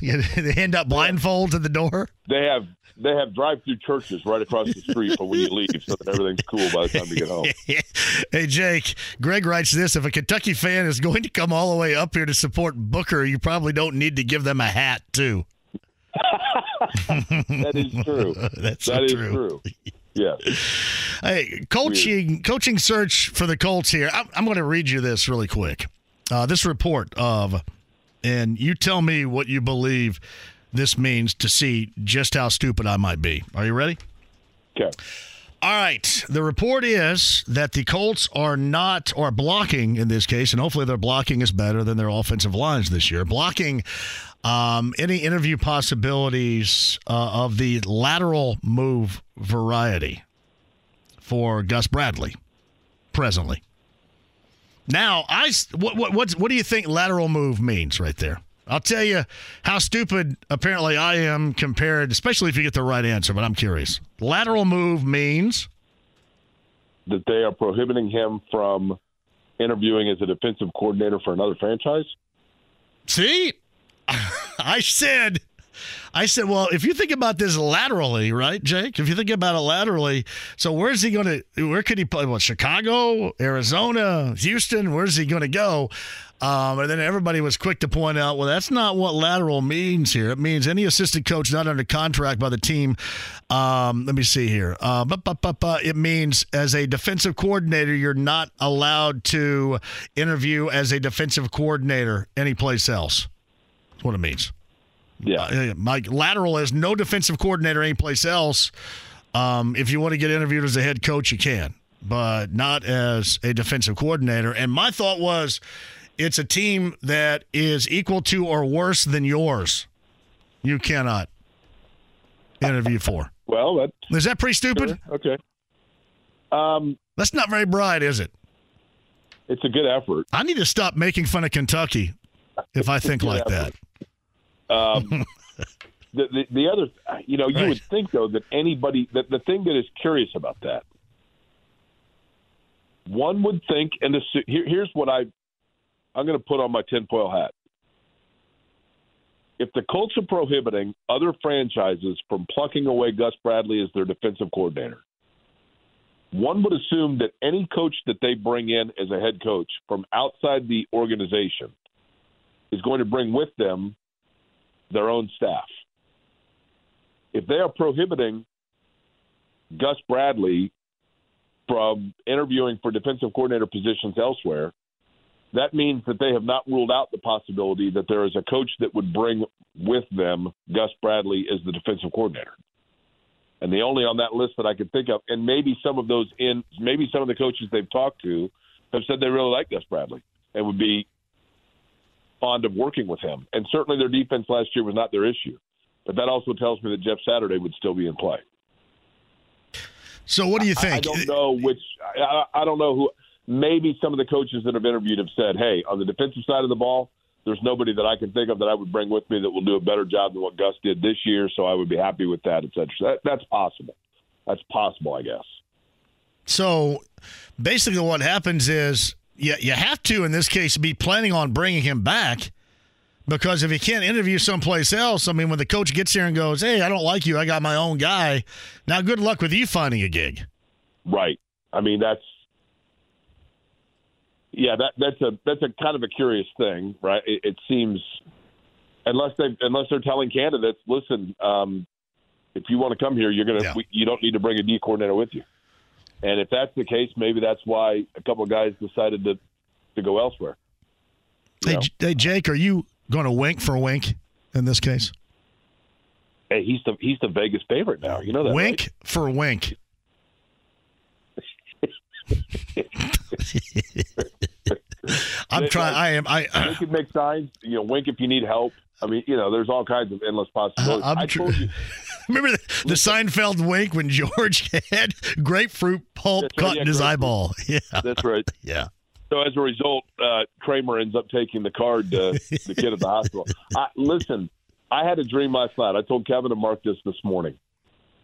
They end up blindfolds at the door. They have they have drive-through churches right across the street for when you leave, so that everything's cool by the time you get home. hey, Jake. Greg writes this: If a Kentucky fan is going to come all the way up here to support Booker, you probably don't need to give them a hat, too. That is true. That's so That is true. true. Yes. Hey, coaching coaching search for the Colts here. I'm, I'm going to read you this really quick. Uh, this report of, and you tell me what you believe this means to see just how stupid I might be. Are you ready? Okay. All right. The report is that the Colts are not, or blocking in this case, and hopefully their blocking is better than their offensive lines this year, blocking um, any interview possibilities uh, of the lateral move variety for Gus Bradley presently. Now, I what what what's, what do you think lateral move means right there? I'll tell you how stupid apparently I am compared, especially if you get the right answer. But I'm curious. Lateral move means That they are prohibiting him from interviewing as a defensive coordinator for another franchise. see, I said. I said, well, if you think about this laterally, right, Jake? If you think about it laterally, so where's he going to? Where could he play? What? Chicago, Arizona, Houston? Where's he going to go? Um, and then everybody was quick to point out, well, that's not what lateral means here. It means any assistant coach not under contract by the team. Um, let me see here. Uh, bu- bu- bu- it means as a defensive coordinator, you're not allowed to interview as a defensive coordinator anyplace else. That's what it means. Yeah. Uh, Mike lateral is no defensive coordinator anyplace else. Um, if you want to get interviewed as a head coach, you can, but not as a defensive coordinator. And my thought was, it's a team that is equal to or worse than yours. You cannot interview for. Well, that's Is that pretty stupid? okay. Um, That's not very bright, is it? it's a good effort. I need to stop making fun of Kentucky if I think like that. Um, the, the the other, you know, you Right. would think though that anybody that the thing that is curious about that, one would think, and this, here, here's what I, I'm going to put on my tinfoil hat. If the Colts are prohibiting other franchises from plucking away Gus Bradley as their defensive coordinator, one would assume that any coach that they bring in as a head coach from outside the organization is going to bring with them their own staff. If they are prohibiting Gus Bradley from interviewing for defensive coordinator positions elsewhere, that means that they have not ruled out the possibility that there is a coach that would bring with them Gus Bradley as the defensive coordinator. And the only on that list that I can think of, and maybe some of those in, maybe some of the coaches they've talked to have said they really like Gus Bradley and would be fond of working with him. And certainly their defense last year was not their issue. But that also tells me that Jeff Saturday would still be in play. So, what do you think? I think? don't know which. I, I don't know who. Maybe some of the coaches that have interviewed have said, "Hey, on the defensive side of the ball, there's nobody that I can think of that I would bring with me that will do a better job than what Gus did this year. So I would be happy with that, etc." That, that's possible. That's possible, I guess. So basically, what happens is you, you have to, in this case, be planning on bringing him back because if you can't interview someplace else, I mean, when the coach gets here and goes, Hey, I don't like you, I got my own guy. Now, good luck with you finding a gig. Right. I mean, that's yeah. That that's a that's a kind of a curious thing, right? It, it seems unless they unless they're telling candidates, listen, um, if you want to come here, you're gonna Yeah. we, you don't need to bring a D coordinator with you. And if that's the case, maybe that's why a couple of guys decided to to go elsewhere. Hey, J- hey, Jake, are you going to wink for a wink in this case? Hey, he's the he's the Vegas favorite now. You know that. wink for a wink. I'm trying. I am. Right? I. They can make signs. You know, wink if you need help. I mean, you know, there's all kinds of endless possibilities. I'm I tr- told you. Remember the, the Seinfeld wink when George had grapefruit pulp That's right, caught yeah, in his eyeball? Yeah, That's right. yeah. So as a result, uh, Kramer ends up taking the card to the kid at the hospital. I, listen, I had a dream last night. I told Kevin and Mark this this morning.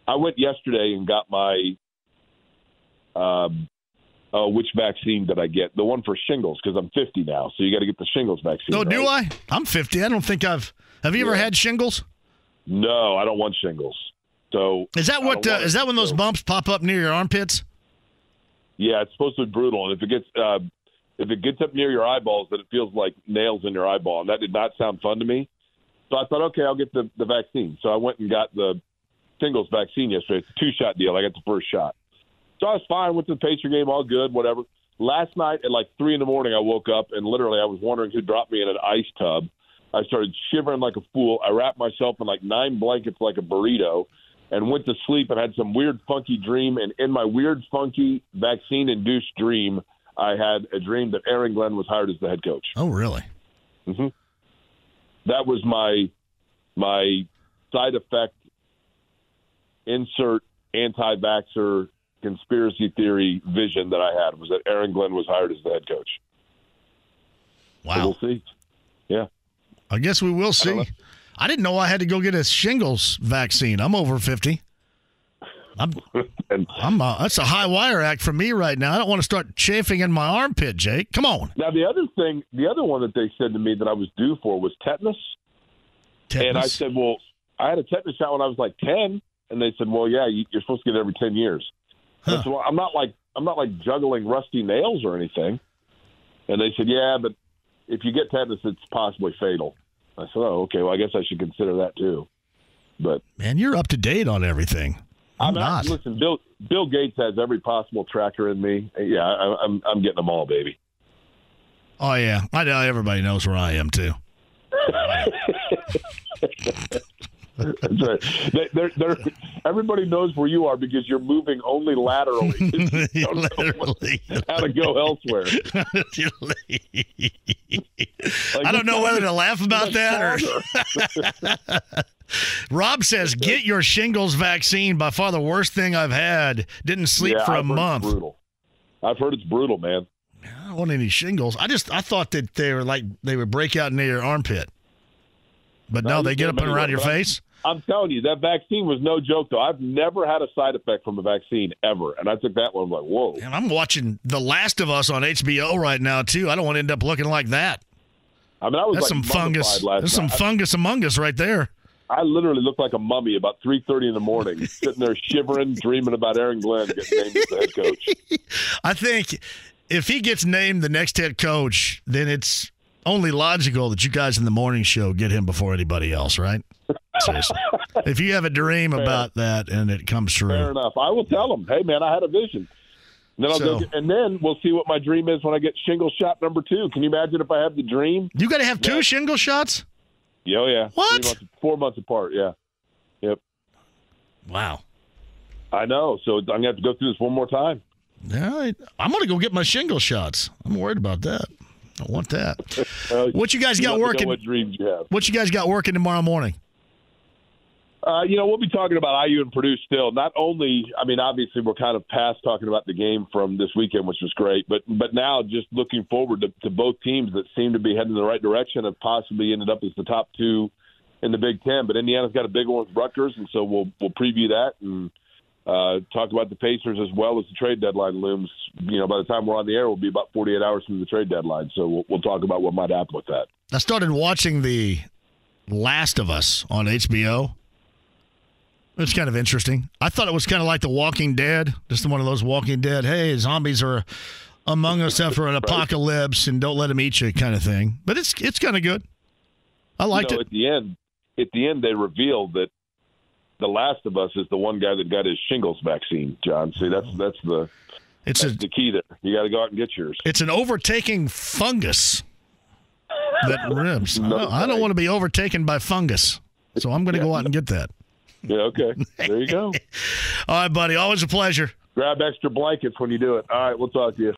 I went yesterday and got my um, uh, which vaccine did I get? The one for shingles because I'm 50 now, so you got to get the shingles vaccine. No, do? I? I'm 50. I don't think I've. Have you ever had shingles? No, I don't want shingles. So Is that what? Uh, is that when those bumps pop up near your armpits? Yeah, it's supposed to be brutal, and if it gets uh, if it gets up near your eyeballs, then it feels like nails in your eyeball, and that did not sound fun to me. So I thought, okay, I'll get the the vaccine. So I went and got the shingles vaccine yesterday. It's a two shot deal. I got the first shot, so I was fine. Went to the Pacer game, all good, whatever. Last night at like three in the morning, I woke up and literally I was wondering who dropped me in an ice tub. I started shivering like a fool. I wrapped myself in like nine blankets like a burrito and went to sleep and had some weird funky dream and in my weird funky vaccine induced dream I had a dream that Aaron Glenn was hired as the head coach. Oh, really? hmm That was my my side effect insert anti vaxxer conspiracy theory vision that I had was that Aaron Glenn was hired as the head coach. So Wow. we'll see. Yeah. I guess we will see. know. I, didn't know I had to go get a shingles vaccine. I'm over 50. I'm, And I'm. Uh, that's a high wire act for me right now. I don't want to start chafing in my armpit, Jake. Come on. now the other thing, the other one that they said to me that I was due for was tetanus. tetanus? And I said, well, I had a tetanus shot when I was like 10. And they said, well, yeah, you- you're supposed to get it every 10 years. Huh. well, I'm not like, I'm not like juggling rusty nails or anything. And they said, yeah, but if you get tetanus, it's possibly fatal. I said, oh, okay. Well, I guess I should consider that too. But Man, you're up to date on everything. I'm I'm not. Listen, Bill, Bill Gates has every possible tracker in me. Yeah, I, I'm, I'm getting them all, baby. Oh yeah, I know. Everybody knows where I am too. That's right. They, they're, they're, everybody knows where you are because you're moving only laterally. Literally. how to go elsewhere. Like, I don't know whether to laugh about that or. Rob says, "Get your shingles vaccine. By far the worst thing I've had. Didn't sleep Yeah, for a I've heard month. Brutal. I've heard it's brutal, man. I don't want any shingles. I just I thought that they were like they would break out near your armpit, but no, No, they get up and around your face. I'm telling you, that vaccine was no joke, though. I've never had a side effect from a vaccine ever, and I took that one. I'm like, whoa. And I'm watching The Last of Us on HBO right now too. I don't want to end up looking like that. I mean, I was That's like some fungus. last That's some fungus among us right there. I literally looked like a mummy about 3:30 in the morning, sitting there shivering, dreaming about Aaron Glenn getting named as the head coach. I think if he gets named the next head coach, then it's only logical that you guys in the morning show get him before anybody else, right? Seriously. if you have a dream about that and it comes true. Fair enough. I will tell him, hey man, I had a vision. And then I'll So- go, get, and then we'll see what my dream is when I get shingle shot number two. Can you imagine if I have the dream? you got to have two Yeah. shingle shots. Yeah, oh, yeah. What? Months, four months apart. Yeah. Yep. Wow. I know. So I'm gonna have to go through this one more time. All right. I'm going to go get my shingle shots. I'm worried about that. I want that. Uh, What you guys you got let me know working? What dreams you have? What you guys got working tomorrow morning? Uh, you know, we'll be talking about IU and Purdue still. Not only, I mean, obviously we're kind of past talking about the game from this weekend, which was great, but but now just looking forward to, to both teams that seem to be heading in the right direction and possibly ended up as the top two in the Big Ten. But Indiana's got a big one with Rutgers, and so we'll we'll preview that and uh, talk about the Pacers as well as the trade deadline looms. You know, by the time we're on the air, we'll be about 48 hours from the trade deadline, so we'll, we'll talk about what might happen with that. I started watching the Last of Us on HBO. It's kind of interesting. I thought it was kind of like The Walking Dead, just one of those Walking Dead. Hey, zombies are among us after an apocalypse, and don't let them eat you, kind of thing. But it's it's kind of good. I liked you know, it. At the end, at the end, they revealed that the Last of Us is the one guy that got his shingles vaccine. John, see, that's that's the It's a the key there. You got to go out and get yours. it's an overtaking fungus that ribs. Oh, I don't, I don't want to be overtaken by fungus, so I'm going to go out and get that. Yeah, okay. There you go. All right, buddy. Always a pleasure. Grab extra blankets when you do it. All right, we'll talk to you.